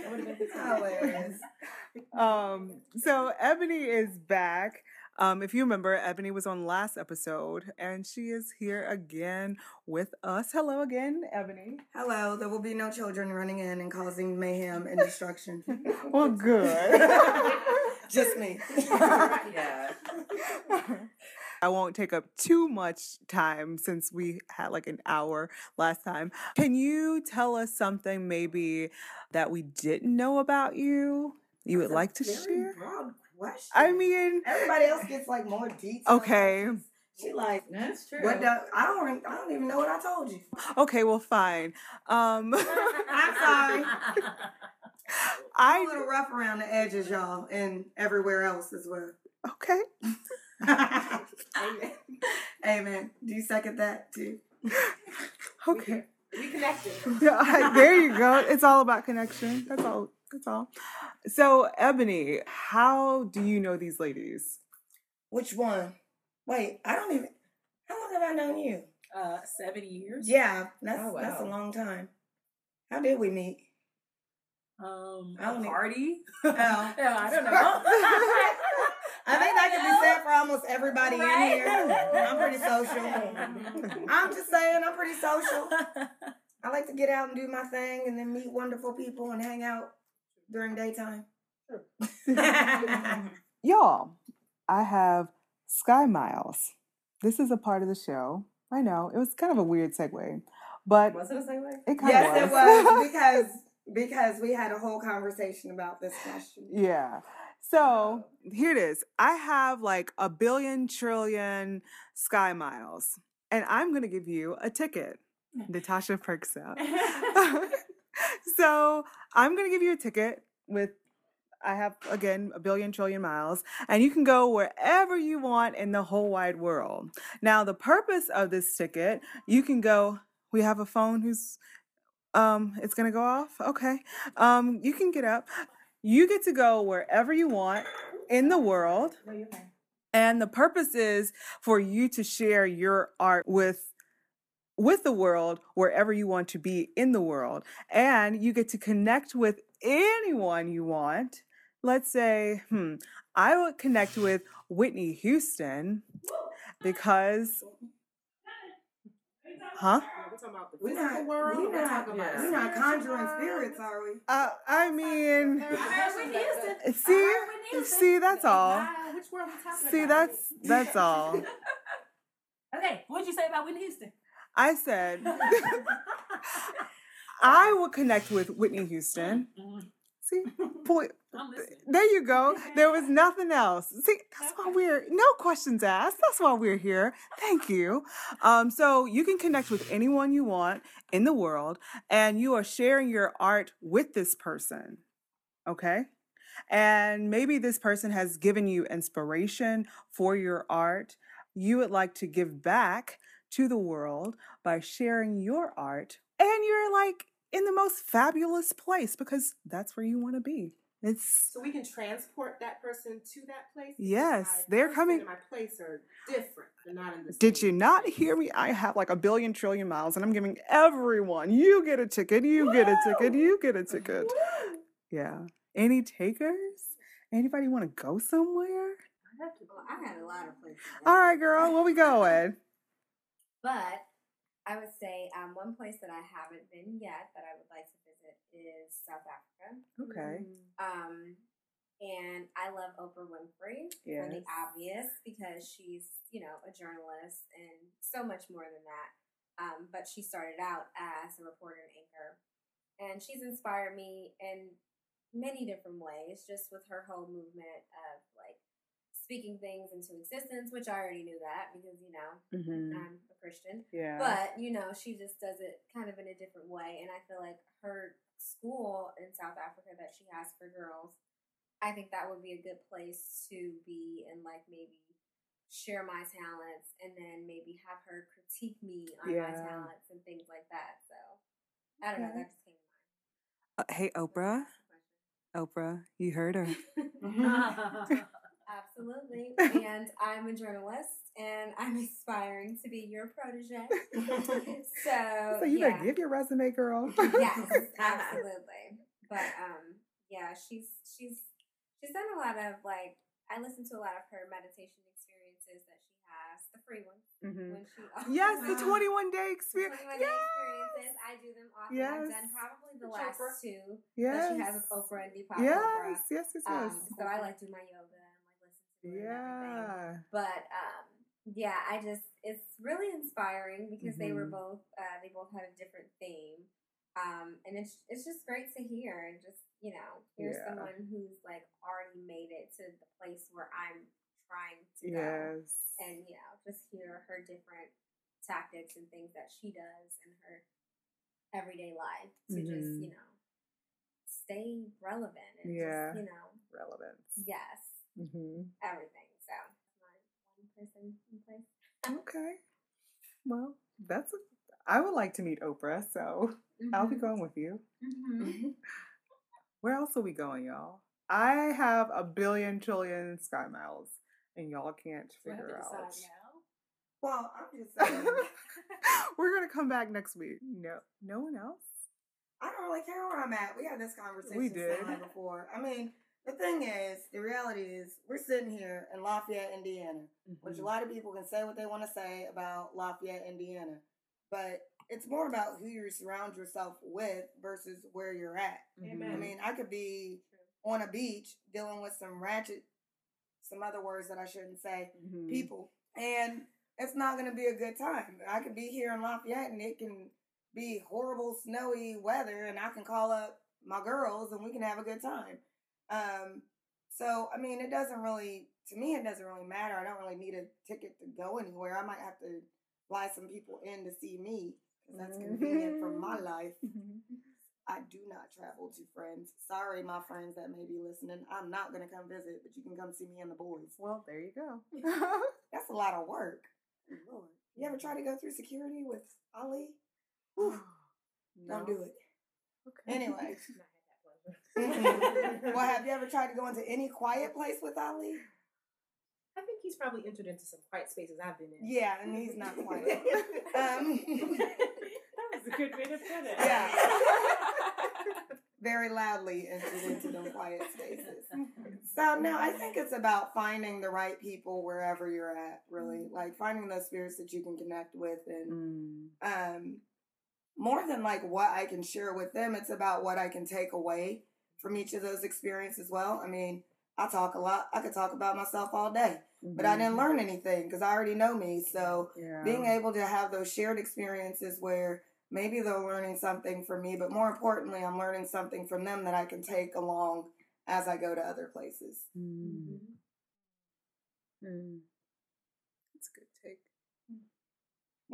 um so ebony is back um if you remember ebony was on last episode and she is here again with us hello again ebony Hello, there will be no children running in and causing mayhem and destruction. [laughs] well good [laughs] Just me. [laughs] Yeah. I won't take up too much time since we had like an hour last time. Can you tell us something maybe that we didn't know about you? You would That's a like to share? Broad question. I mean, everybody else gets like more details. okay. She like, That's true. what the, I don't, I don't even know what I told you. Okay, well fine. Um [laughs] I'm sorry. [laughs] I'm a I little rough around the edges, y'all, and everywhere else as well. okay. Amen. [laughs] Amen. Do you second that too? Okay. We connected. Yeah, there you go. It's all about connection. That's all. That's all. So, Ebony, how do you know these ladies? Which one? Wait, I don't even. How long have I known you? Uh, seven years. Yeah, that's Oh, that's a long time. How did we meet? Um, I don't a party. Oh. yeah, [laughs] I don't know. [laughs] I think that can be said for almost everybody in here. I'm pretty social. [laughs] I'm just saying, I'm pretty social. I like to get out and do my thing and then meet wonderful people and hang out during daytime. [laughs] Y'all, I have Sky Miles. This is a part of the show. I know it was kind of a weird segue, but Was it a segue? it kind yes, of it was [laughs] because because we had a whole conversation about this question. Yeah. So here it is. I have like a billion trillion sky miles, and I'm going to give you a ticket. [laughs] Natasha perks up. So I'm going to give you a ticket with, I have again a billion trillion miles, and you can go wherever you want in the whole wide world. Now, the purpose of this ticket, you can go, we have a phone who's, um, it's going to go off. Okay. Um, you can get up. You get to go wherever you want in the world. No. And the purpose is for you to share your art with with the world wherever you want to be in the world. And you get to connect with anyone you want. Let's say, hmm, I would connect with Whitney Houston because Huh? We're talking about the We're physical not, world. we're We're not, talking about we're not conjuring spirits, are we? Uh, I mean, see, see, that's all. Wow, which world we talking See, about? that's that's all. [laughs] okay, what'd you say about Whitney Houston? I said [laughs] I would connect with Whitney Houston. See, [laughs] boy, there you go. There was [laughs] nothing else. See, that's why we're no questions asked. That's why we're here. Thank you. Um, so you can connect with anyone you want in the world, and you are sharing your art with this person. Okay. and maybe this person has given you inspiration for your art. You would like to give back to the world by sharing your art, and you're like in the most fabulous place because that's where you want to be. It's So we can transport that person to that place. Yes, my they're coming- And my place are different. They're not in the. Did same you not hear me? I have like a billion trillion miles and I'm giving everyone, you get a ticket, you get a ticket, you get a ticket. Yeah. Any takers? Anybody want to go somewhere? I have to. Well, I had a lot of places. All right, girl, where we going? But I would say um, one place that I haven't been yet that I would like to visit is South Africa. Okay. Um, and I love Oprah Winfrey for the obvious because she's, you know, a journalist and so much more than that. Um, but she started out as a reporter and anchor. And she's inspired me in many different ways, just with her whole movement of like speaking things into existence, which I already knew that because, you know, Mm-hmm. I'm a Christian. Yeah. But, you know, she just does it kind of in a different way. And I feel like her school in South Africa that she has for girls, I think that would be a good place to be and like maybe share my talents and then maybe have her critique me on my talents and things like that. So I don't know, Okay. that just came to Uh, hey, Oprah. Oprah, you heard her. [laughs] [laughs] [laughs] mind. Absolutely. [laughs] and I'm a journalist and I'm [laughs] aspiring to be your protege. [laughs] so, So you yeah. better give your resume, girl. yes, absolutely. But um, yeah, she's she's she's done a lot of like I listen to a lot of her meditation experiences that she has, the free ones. Mhm. When she Yes, the 21 day experience. 21 day experiences. I do them often. I've done probably the With last Oprah. two Yes. that she has with Oprah and Deepak Yes, Chopra. yes, yes, yes. Um, so I like to do my yoga yeah. But um, yeah, I just it's really inspiring because they were Mhm. both uh, they both had a different theme, um, and it's it's just great to hear and just you know hear Yeah. someone who's like already made it to the place where I'm trying to go, Yes. and you know just hear her different tactics and things that she does in her everyday life to just Mhm. you know stay relevant and Yeah. just you know Relevance. yes hmm everything. So my one person in place. Okay. Well, that's a, I would like to meet Oprah, so I'll be Mhm. going with you. Mhm. [laughs] Where else are we going, y'all? I have a billion trillion sky miles, and y'all can't Do I have figure to out. now? Well, I'm just [laughs] saying, We're gonna come back next week. No, no one else. I don't really care where I'm at. We had this conversation We did. before. I mean, the thing is, the reality is, we're sitting here in Lafayette, Indiana, which a Mm-hmm. lot of people can say what they want to say about Lafayette, Indiana, but it's more about who you surround yourself with versus where you're at. Mm-hmm. I mean, I could be on a beach dealing with some ratchet, some other words that I shouldn't say, Mhm. people, and it's not going to be a good time. I could be here in Lafayette and it can be horrible, snowy weather, and I can call up my girls and we can have a good time. Um, so, I mean, it doesn't really, to me, it doesn't really matter. I don't really need a ticket to go anywhere. I might have to fly some people in to see me because that's convenient for my life. I do not travel to friends. Sorry, my friends that may be listening. I'm not going to come visit, but you can come see me and the boys. Well, there you go. [laughs] That's a lot of work. Lord. You ever try to go through security with Ali? [sighs] Whew, Don't do it. Okay. Anyway. [laughs] Mm-mm. [laughs] well, have you ever tried to go into any quiet place with Ali? I think he's probably entered into some quiet spaces I've been in. Yeah, and he's not quiet. [laughs] Um, That was a good way to put it. yeah. [laughs] Very loudly entered into them quiet spaces. So now I think it's about finding the right people wherever you're at, really. Like finding those spirits that you can connect with and Mm. um more than like what I can share with them, it's about what I can take away from each of those experiences as well. I mean, I talk a lot. I could talk about myself all day, but I didn't learn anything because I already know me. So Yeah. being able to have those shared experiences where maybe they're learning something from me, but more importantly, I'm learning something from them that I can take along as I go to other places. Mm. Mm.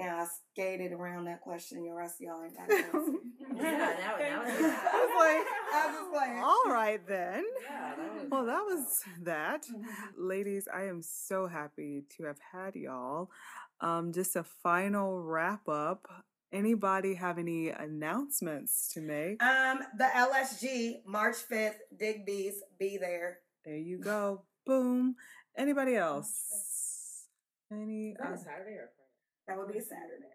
That's a good take. Yeah, I skated around that question. The rest of y'all ain't got to answer. [laughs] Yeah, now, now it's I was like, I'm just playing. all right then. [laughs] Yeah, that was- Well, that was that. Ladies, I am so happy to have had y'all. Um, just a final wrap up. Anybody have any announcements to make? Um, the LSG, March 5th, Digby's, be there. There you go. Boom. Anybody else? Any? Is that uh, a Saturday or Friday? That would be a Saturday.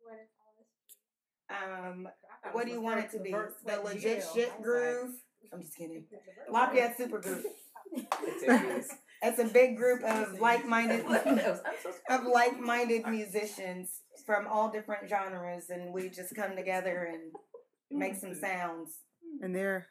What is all this? Um, what do you want it to be? The legit jail. shit I was groove? I'm just kidding. [laughs] like- Lafayette Super Group. [laughs] It's [laughs] a big group of like-minded of like-minded musicians from all different genres, and we just come together and make some sounds. and they're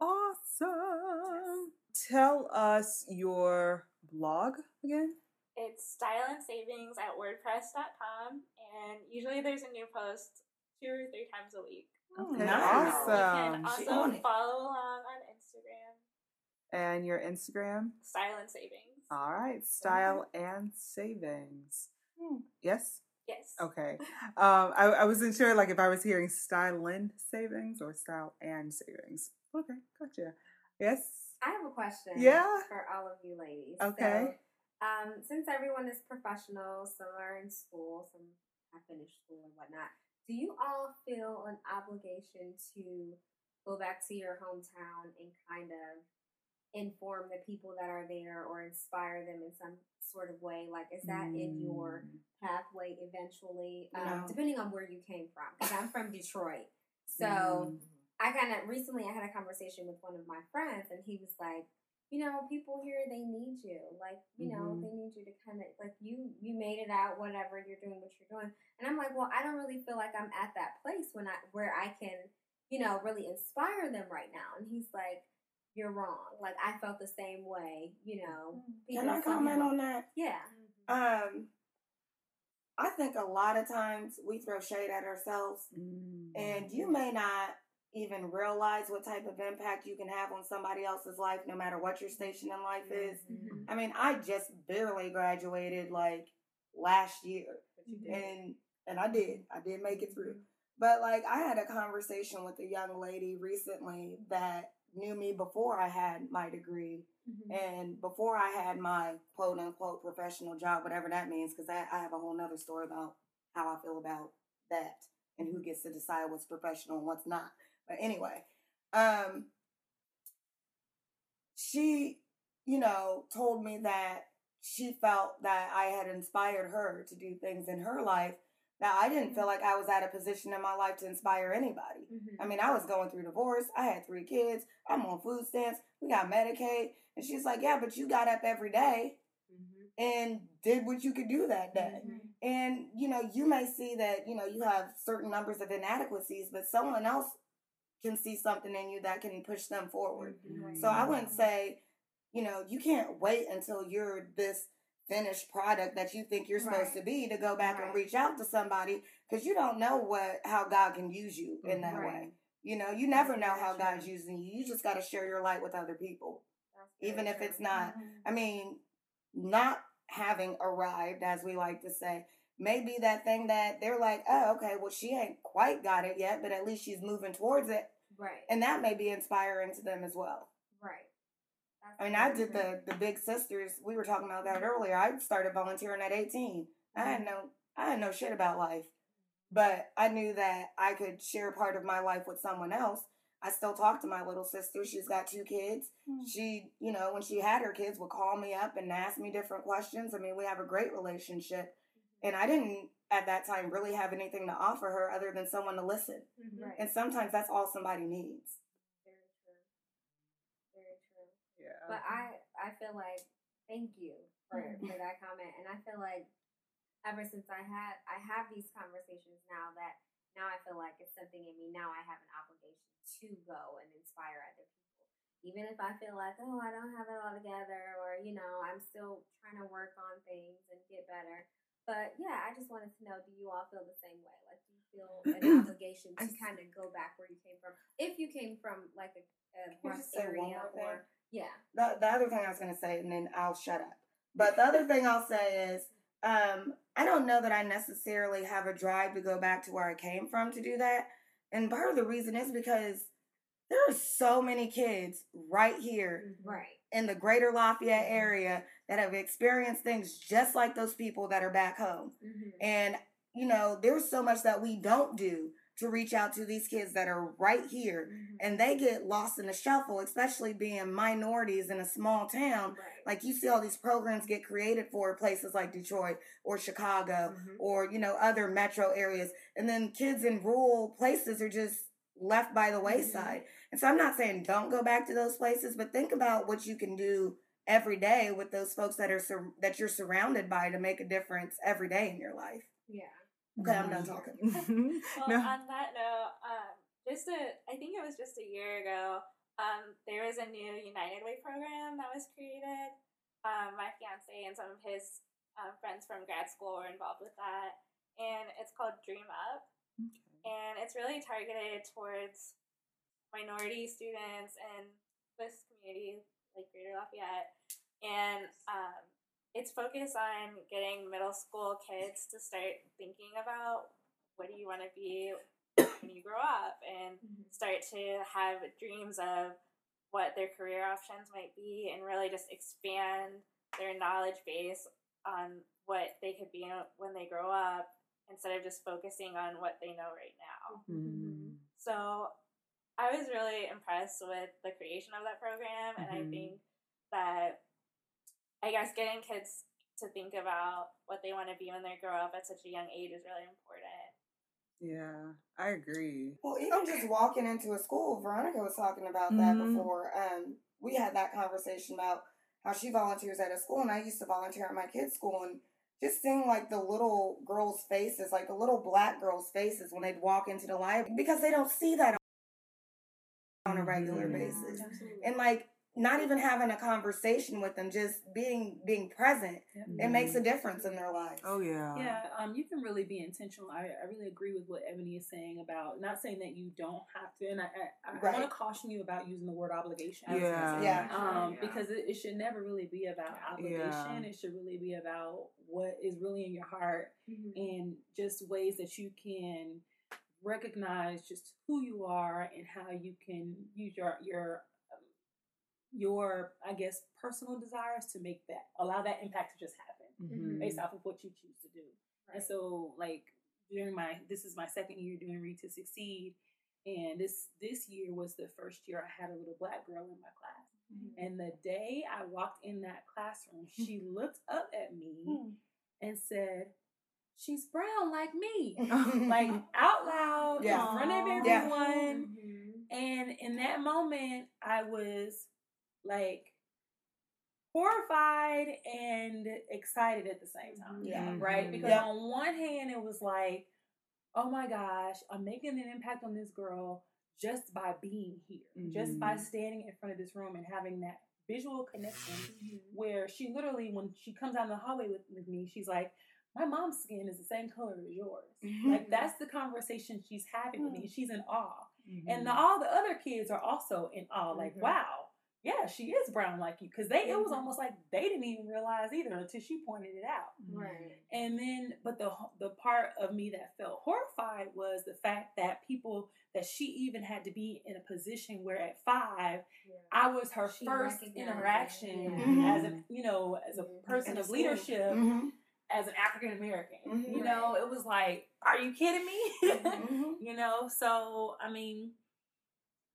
awesome. Tell us your blog again. It's style and savings at wordpress.com, and usually there's a new post two or three times a week. Okay, Nice. You can awesome. She also it. follow along on Instagram, And your Instagram? style and savings. All right, style and savings. Yes. Yes. Okay. Um, I, I wasn't sure, like, if I was hearing style and savings or style and savings. Okay, gotcha. Yes. I have a question. Yeah. For all of you ladies. Okay. So, um, since everyone is professional, some are in school, some have finished school and whatnot. Do you all feel an obligation to go back to your hometown and kind of inform the people that are there or inspire them in some sort of way? Like, is that in your pathway eventually? Um, Depending on where you came from, because I'm from Detroit, so. I kind of recently I had a conversation with one of my friends, and he was like, you know, people here they need you, like you know, Mhm. they need you to kind of like you you made it out, whatever you're doing, what you're doing, and I'm like, well, I don't really feel like I'm at that place when I where I can, you know, really inspire them right now, and he's like. You're wrong. Like I felt the same way, you know. Can I comment people- on that? Yeah. Um, I think a lot of times we throw shade at ourselves, and you may not even realize what type of impact you can have on somebody else's life, no matter what your station in life is. Mm-hmm. I mean, I just barely graduated like last year, and and I did, I did make it through. But like, I had a conversation with a young lady recently that knew me before I had my degree mm-hmm. and before I had my quote unquote professional job, whatever that means, because I, I have a whole nother story about how I feel about that and who gets to decide what's professional and what's not. But anyway, um, she, you know, told me that she felt that I had inspired her to do things in her life that I didn't feel mm-hmm. like I was at a position in my life to inspire anybody. I mm-hmm. mean, I was going through divorce. I had three kids. I'm on food stamps. We got Medicaid. And she's like, Yeah, but you got up every day mm-hmm. and did what you could do that day. And, you know, you may see that, you know, you have certain numbers of inadequacies, but someone else can see something in you that can push them forward. So I wouldn't mm-hmm. say, you know, you can't wait until you're this finished product that you think you're supposed Right. to be to go back and reach out to somebody because you don't know what how God can use you in that Right. way. You know, you never know how God's using you. You just got to share your light with other people, even if it's not. I mean, not having arrived, as we like to say, may be that thing that they're like, oh, okay, well, she ain't quite got it yet, but at least she's moving towards it. Right. And that may be inspiring to them as well. Right. That's I mean, I did the the big sisters. We were talking about that earlier. I started volunteering at 18. I mm-hmm. had no I had no shit about life. But I knew that I could share part of my life with someone else. I still talk to my little sister. She's got two kids. Hmm. She, you know, when she had her kids would call me up and ask me different questions. I mean, we have a great relationship. And I didn't at that time really have anything to offer her other than someone to listen. Right. And sometimes that's all somebody needs. Very true. Very true. Yeah. But I I feel like thank you for, Mm-hmm. for that comment. And I feel like ever since I had I have these conversations now that now I feel like it's something in me. Now I have an obligation to go and inspire other people. Even if I feel like, oh, I don't have it all together or, you know, I'm still trying to work on things and get better. But yeah, I just wanted to know, do you all feel the same way? Like do you feel [clears throat] an obligation to kind of go back where you came from? If you came from like a, a rough area or yeah. The, the other thing I was going to say, and then I'll shut up. But the other thing I'll say is um, I don't know that I necessarily have a drive to go back to where I came from to do that. And part of the reason is because there are so many kids right here Right. in the greater Lafayette area that have experienced things just like those people that are back home. Mm-hmm. And, you know, there's so much that we don't do to reach out to these kids that are right here Mm-hmm. and they get lost in the shuffle, especially being minorities in a small town. Like you see all these programs get created for places like Detroit or Chicago Mm-hmm. or, you know, other metro areas. And then kids in rural places are just left by the wayside. And so I'm not saying don't go back to those places, but think about what you can do every day with those folks that are sur- that you're surrounded by to make a difference every day in your life. Yeah. Okay, I'm done talking. [laughs] [laughs] Well, No. on that note, um, just a, I think it was just a year ago, um, there was a new United Way program that was created. Um, my fiance and some of his um, friends from grad school were involved with that, and it's called Dream Up, and it's really targeted towards minority students and this community, like Greater Lafayette, and um, it's focused on getting middle school kids to start thinking about what do you want to be when you grow up and start to have dreams of what their career options might be and really just expand their knowledge base on what they could be when they grow up instead of just focusing on what they know right now. Mm-hmm. So I was really impressed with the creation of that program, and I Mhm. think that I guess getting kids to think about what they want to be when they grow up at such a young age is really important. Yeah, I agree. Well, even just walking into a school, Veronica was talking about that Mhm. before. Um, we had that conversation about how she volunteers at a school, and I used to volunteer at my kids' school, and just seeing like the little girls' faces, like the little black girls' faces when they'd walk into the library, because they don't see that on a regular Mhm. basis, and like not even having a conversation with them, just being being present, it makes a difference in their lives. Oh yeah. Yeah, um, you can really be intentional. I, I really agree with what Ebony is saying about not saying that you don't have to, and I, I, I want to caution you about using the word obligation. Yeah. Yeah. Um, Yeah. because it, it should never really be about obligation. It should really be about what is really in your heart and just ways that you can recognize just who you are and how you can use your your your I guess personal desires to make that allow that impact to just happen Mhm. based off of what you choose to do. And so like during my this is my second year doing Read to Succeed and this this year was the first year I had a little black girl in my class. And the day I walked in that classroom, [laughs] she looked up at me and said, She's brown like me. [laughs] like out loud Yeah. in front of Yeah. everyone. And in that moment, I was like horrified and excited at the same time. Mm-hmm. Yeah. Right? Because Yeah. on one hand, it was like, oh my gosh, I'm making an impact on this girl just by being here, just by Mhm. standing in front of this room and having that visual connection mm-hmm. where she literally, when she comes down the hallway with, with me, she's like, my mom's skin is the same color as yours. Like mm-hmm. that's the conversation she's having with me. She's in awe. And the, all the other kids are also in awe, like, wow, yeah, she is brown like you. Because they, it was almost like they didn't even realize either until she pointed it out. Right. And then, but the the part of me that felt horrified was the fact that people that she even had to be in a position where at five, I was her She first interaction yeah. As a you know as a person In a of school. leadership, Mhm. as an African American. Mhm. You know, it was like, are you kidding me? [laughs] You know, so I mean,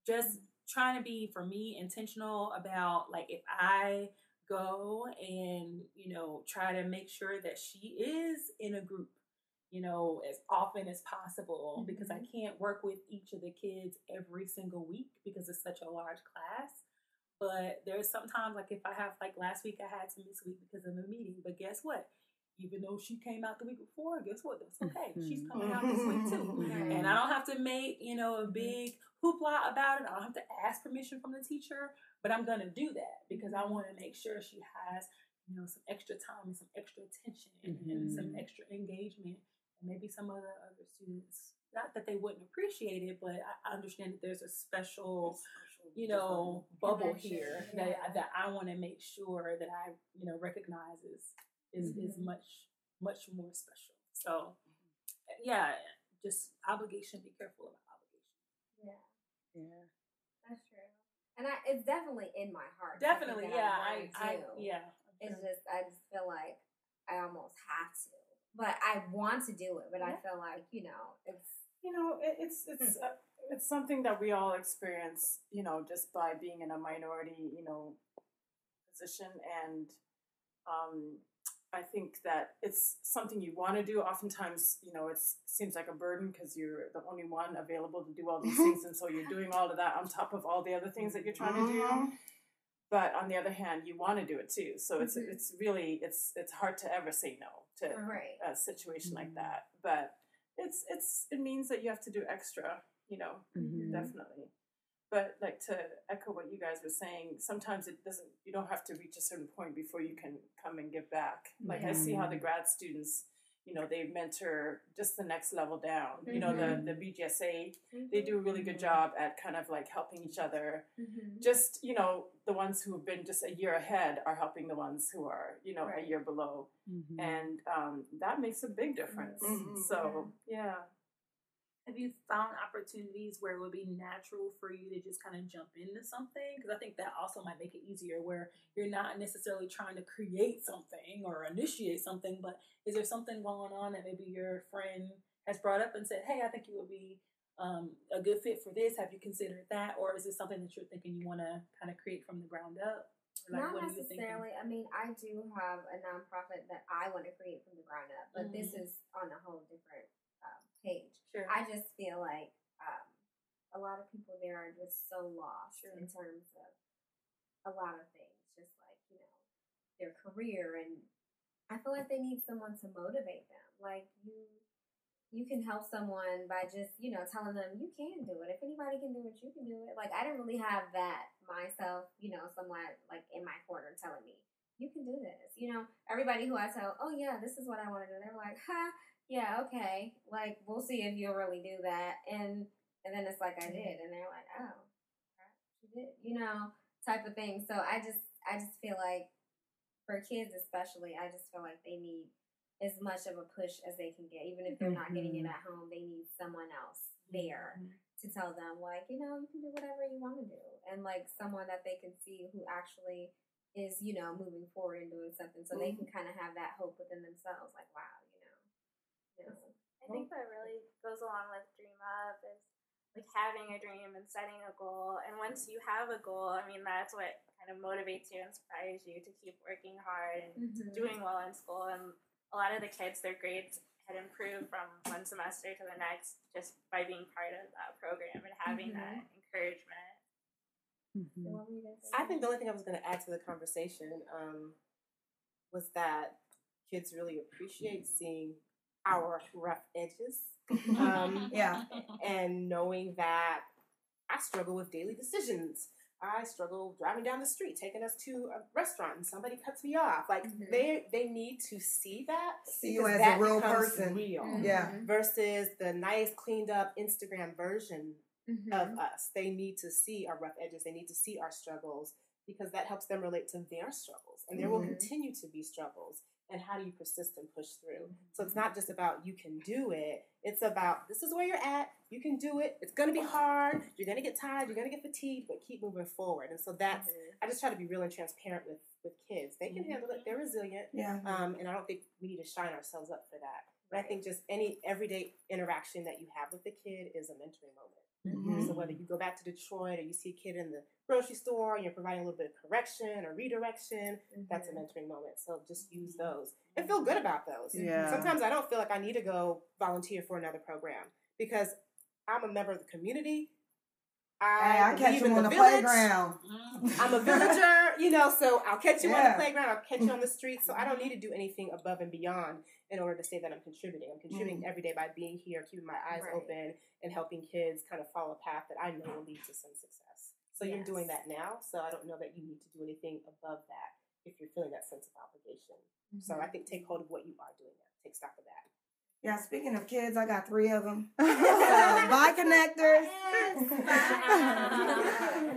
just trying to be for me intentional about like if I go and you know try to make sure that she is in a group you know as often as possible because I mm-hmm. can't work with each of the kids every single week because it's such a large class. But there's sometimes like if I have like last week I had to miss a week because of a meeting but guess what even though she came out the week before guess what that's okay she's coming out this week too mm-hmm. and I don't have to make, you know, a big hoopla about it. I don't have to ask permission from the teacher, but I'm gonna do that because I want to make sure she has, you know, some extra time and some extra attention and some Mhm. extra engagement, and maybe some of the other students. Not that they wouldn't appreciate it, but I I understand that there's a special, you know, bubble here yeah. that that I want to make sure that I, you know, recognize is is, is much much more special. So, yeah, just obligation. Be careful about obligation. Yeah, Yeah. that's true. And I, it's definitely in my heart. Definitely, that yeah. I, I, I, yeah. It's just I just feel like I almost have to, but I want to do it. But I feel like you know it's You know, it, it's it's uh, it's something that we all experience. You know, just by being in a minority, you know, position, and um, I think that it's something you want to do. Oftentimes, you know, it seems like a burden because you're the only one available to do all these things, and so you're doing all of that on top of all the other things that you're trying to do. But on the other hand, you want to do it too. So it's Mhm. it's really it's it's hard to ever say no to right. a situation like that. But it's it's it means that you have to do extra, you know, Mhm. definitely. But like to echo what you guys were saying, sometimes it doesn't you don't have to reach a certain point before you can come and give back. Like I see how the grad students, you know, they mentor just the next level down. You know, the the BGSA, they do a really good job at kind of like helping each other. Mm-hmm. Just, you know, the ones who have been just a year ahead are helping the ones who are, you know, Right. a year below Mhm. and um, that makes a big difference. Mhm. So yeah, Have you found opportunities where it would be natural for you to just kind of jump into something? Because I think that also might make it easier where you're not necessarily trying to create something or initiate something, but is there something going on that maybe your friend has brought up and said, hey, I think you would be um, a good fit for this? Have you considered that? Or is it something that you're thinking you want to kind of create from the ground up? Or, Not what are you thinking? necessarily. I mean, I do have a nonprofit that I want to create from the ground up, but this Mhm. is on a whole different page. Sure. I just feel like um, a lot of people there are just so lost Sure. in terms of a lot of things, just like you know their career, and I feel like they need someone to motivate them. Like you, you can help someone by just you know telling them you can do it. If anybody can do it, you can do it. Like I didn't really have that myself. You know, someone like in my corner telling me you can do this. You know, everybody who I tell, oh yeah, this is what I want to do. They're like, ha, yeah, okay. Like we'll see if you'll really do that. And and then it's like I did, and they're like, oh, she did. You know, type of thing. So I just I just feel like for kids especially, I just feel like they need as much of a push as they can get, even if they're not getting it mm-hmm. at home. They need someone else there mm-hmm. to tell them like you know you can do whatever you want to do and like someone that they can see who actually is you know moving forward and doing something so they mm-hmm. can kind of have that hope within themselves like wow you know you know I think that really goes along with Dream Up is like having a dream and setting a goal. And once you have a goal, I mean, that's what kind of motivates you, and inspires you to keep working hard and Mhm. doing well in school. And a lot of the kids, their grades had improved from one semester to the next just by being part of that program and having Mhm. that encouragement. Mhm. What were you gonna say? I think the only thing I was going to add to the conversation um, was that kids really appreciate seeing our rough edges um, [laughs] Yeah. and knowing that I struggle with daily decisions. I struggle driving down the street, taking us to a restaurant, and somebody cuts me off. Like Mhm. they they need to see that, See you as that a real person. real. Yeah. Mhm. Versus the nice, cleaned up Instagram version Mhm. of us. They need to see our rough edges. They need to see our struggles because that helps them relate to their struggles. And there will Mhm. continue to be struggles. And how do you persist and push through? So it's not just about you can do it. It's about this is where you're at. You can do it. It's going to be hard. You're going to get tired. You're going to get fatigued, but keep moving forward. And so that's, I just try to be real and transparent with, with kids. They can handle it. They're resilient. Yeah. Um, and I don't think we need to shine ourselves up for that. But I think just any everyday interaction that you have with the kid is a mentoring moment. Mhm. So whether you go back to Detroit or you see a kid in the grocery store and you're providing a little bit of correction or redirection, that's a Mm-hmm. mentoring moment. So just use those and feel good about those. Yeah. Sometimes I don't feel like I need to go volunteer for another program because I'm a member of the community. I, Hey, I catch you on the village. playground. I'm a villager, you know, so I'll catch you on the playground, I'll catch you on the street. So I don't need to do anything above and beyond in order to say that I'm contributing. I'm contributing every day by being here, keeping my eyes Right. open, and helping kids kind of follow a path that I know will lead to some success. So you're doing that now. So I don't know that you need to do anything above that if you're feeling that sense of obligation. So I think take hold of what you are doing now. Take stock of that. Yeah, speaking of kids, I got three of them. [laughs] So, bye, connectors. [laughs]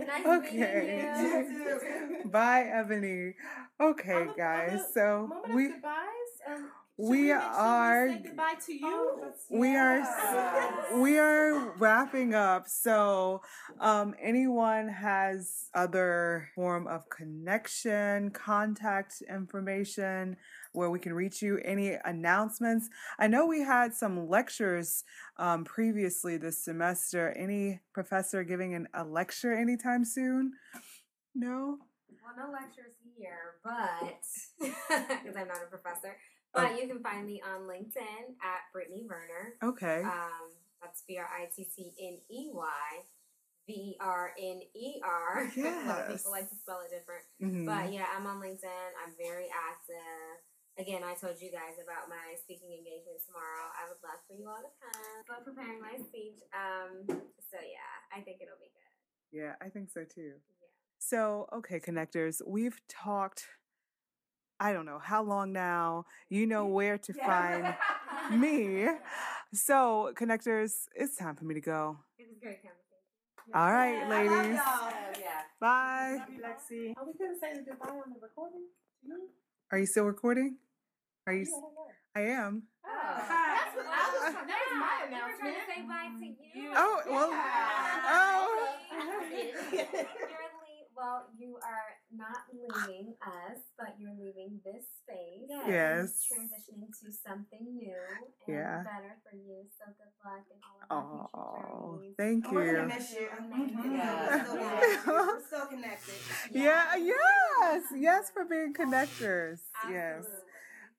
Nice okay. meeting. Bye, Ebony. Okay, On a- on guys. a So Moment we of goodbyes. Um, we make are say goodbye to you. we are Yes. [laughs] we are wrapping up so um anyone has other form of connection contact information where we can reach you any announcements i know we had some lectures um previously this semester any professor giving an, a lecture anytime soon no Well, no lectures here, but [laughs] because I'm not a professor. But you can find me on LinkedIn at Brittney Verner. okay Um, that's B R I T T N E Y V E R N E R. [laughs] A lot of people like to spell it different. Mhm. But yeah, I'm on LinkedIn. I'm very active. Again, I told you guys about my speaking engagement tomorrow. I would love for you all to come. I'm preparing my speech. Um, so yeah, I think it'll be good. Yeah, I think so too. Yeah. So, okay, connectors, we've talked, I don't know how long now. You know where to find [laughs] me. So, connectors, it's time for me to go. It was a great conversation. All right, ladies. Yeah. Bye. Love you, Lexi. Are we gonna say goodbye on the recording? You? Are you still recording? Are you? You, s- I. I am. Oh, That's what I was. That was my [laughs] You were trying to announcement. say bye to you. Oh, well, oh. [laughs] You're le- well, you are not leaving us, but you're leaving this space. and Yes. Transitioning to something new and Yeah. better for you. So good luck in all of your future Oh, journeys. thank We're gonna you. miss you. Mhm. Yeah, we're still Yeah. connected. We're still connected. Yeah, yes, yes, for being connectors. Yes.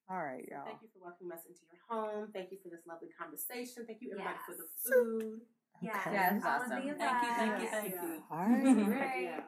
All right, y'all. Thank you for welcoming us into your home. Thank you for this lovely conversation. Thank you, everybody, for the food. Yes, Okay. Yeah, that's awesome. Thank you, thank you, thank you. All right. [laughs] Great. Yeah.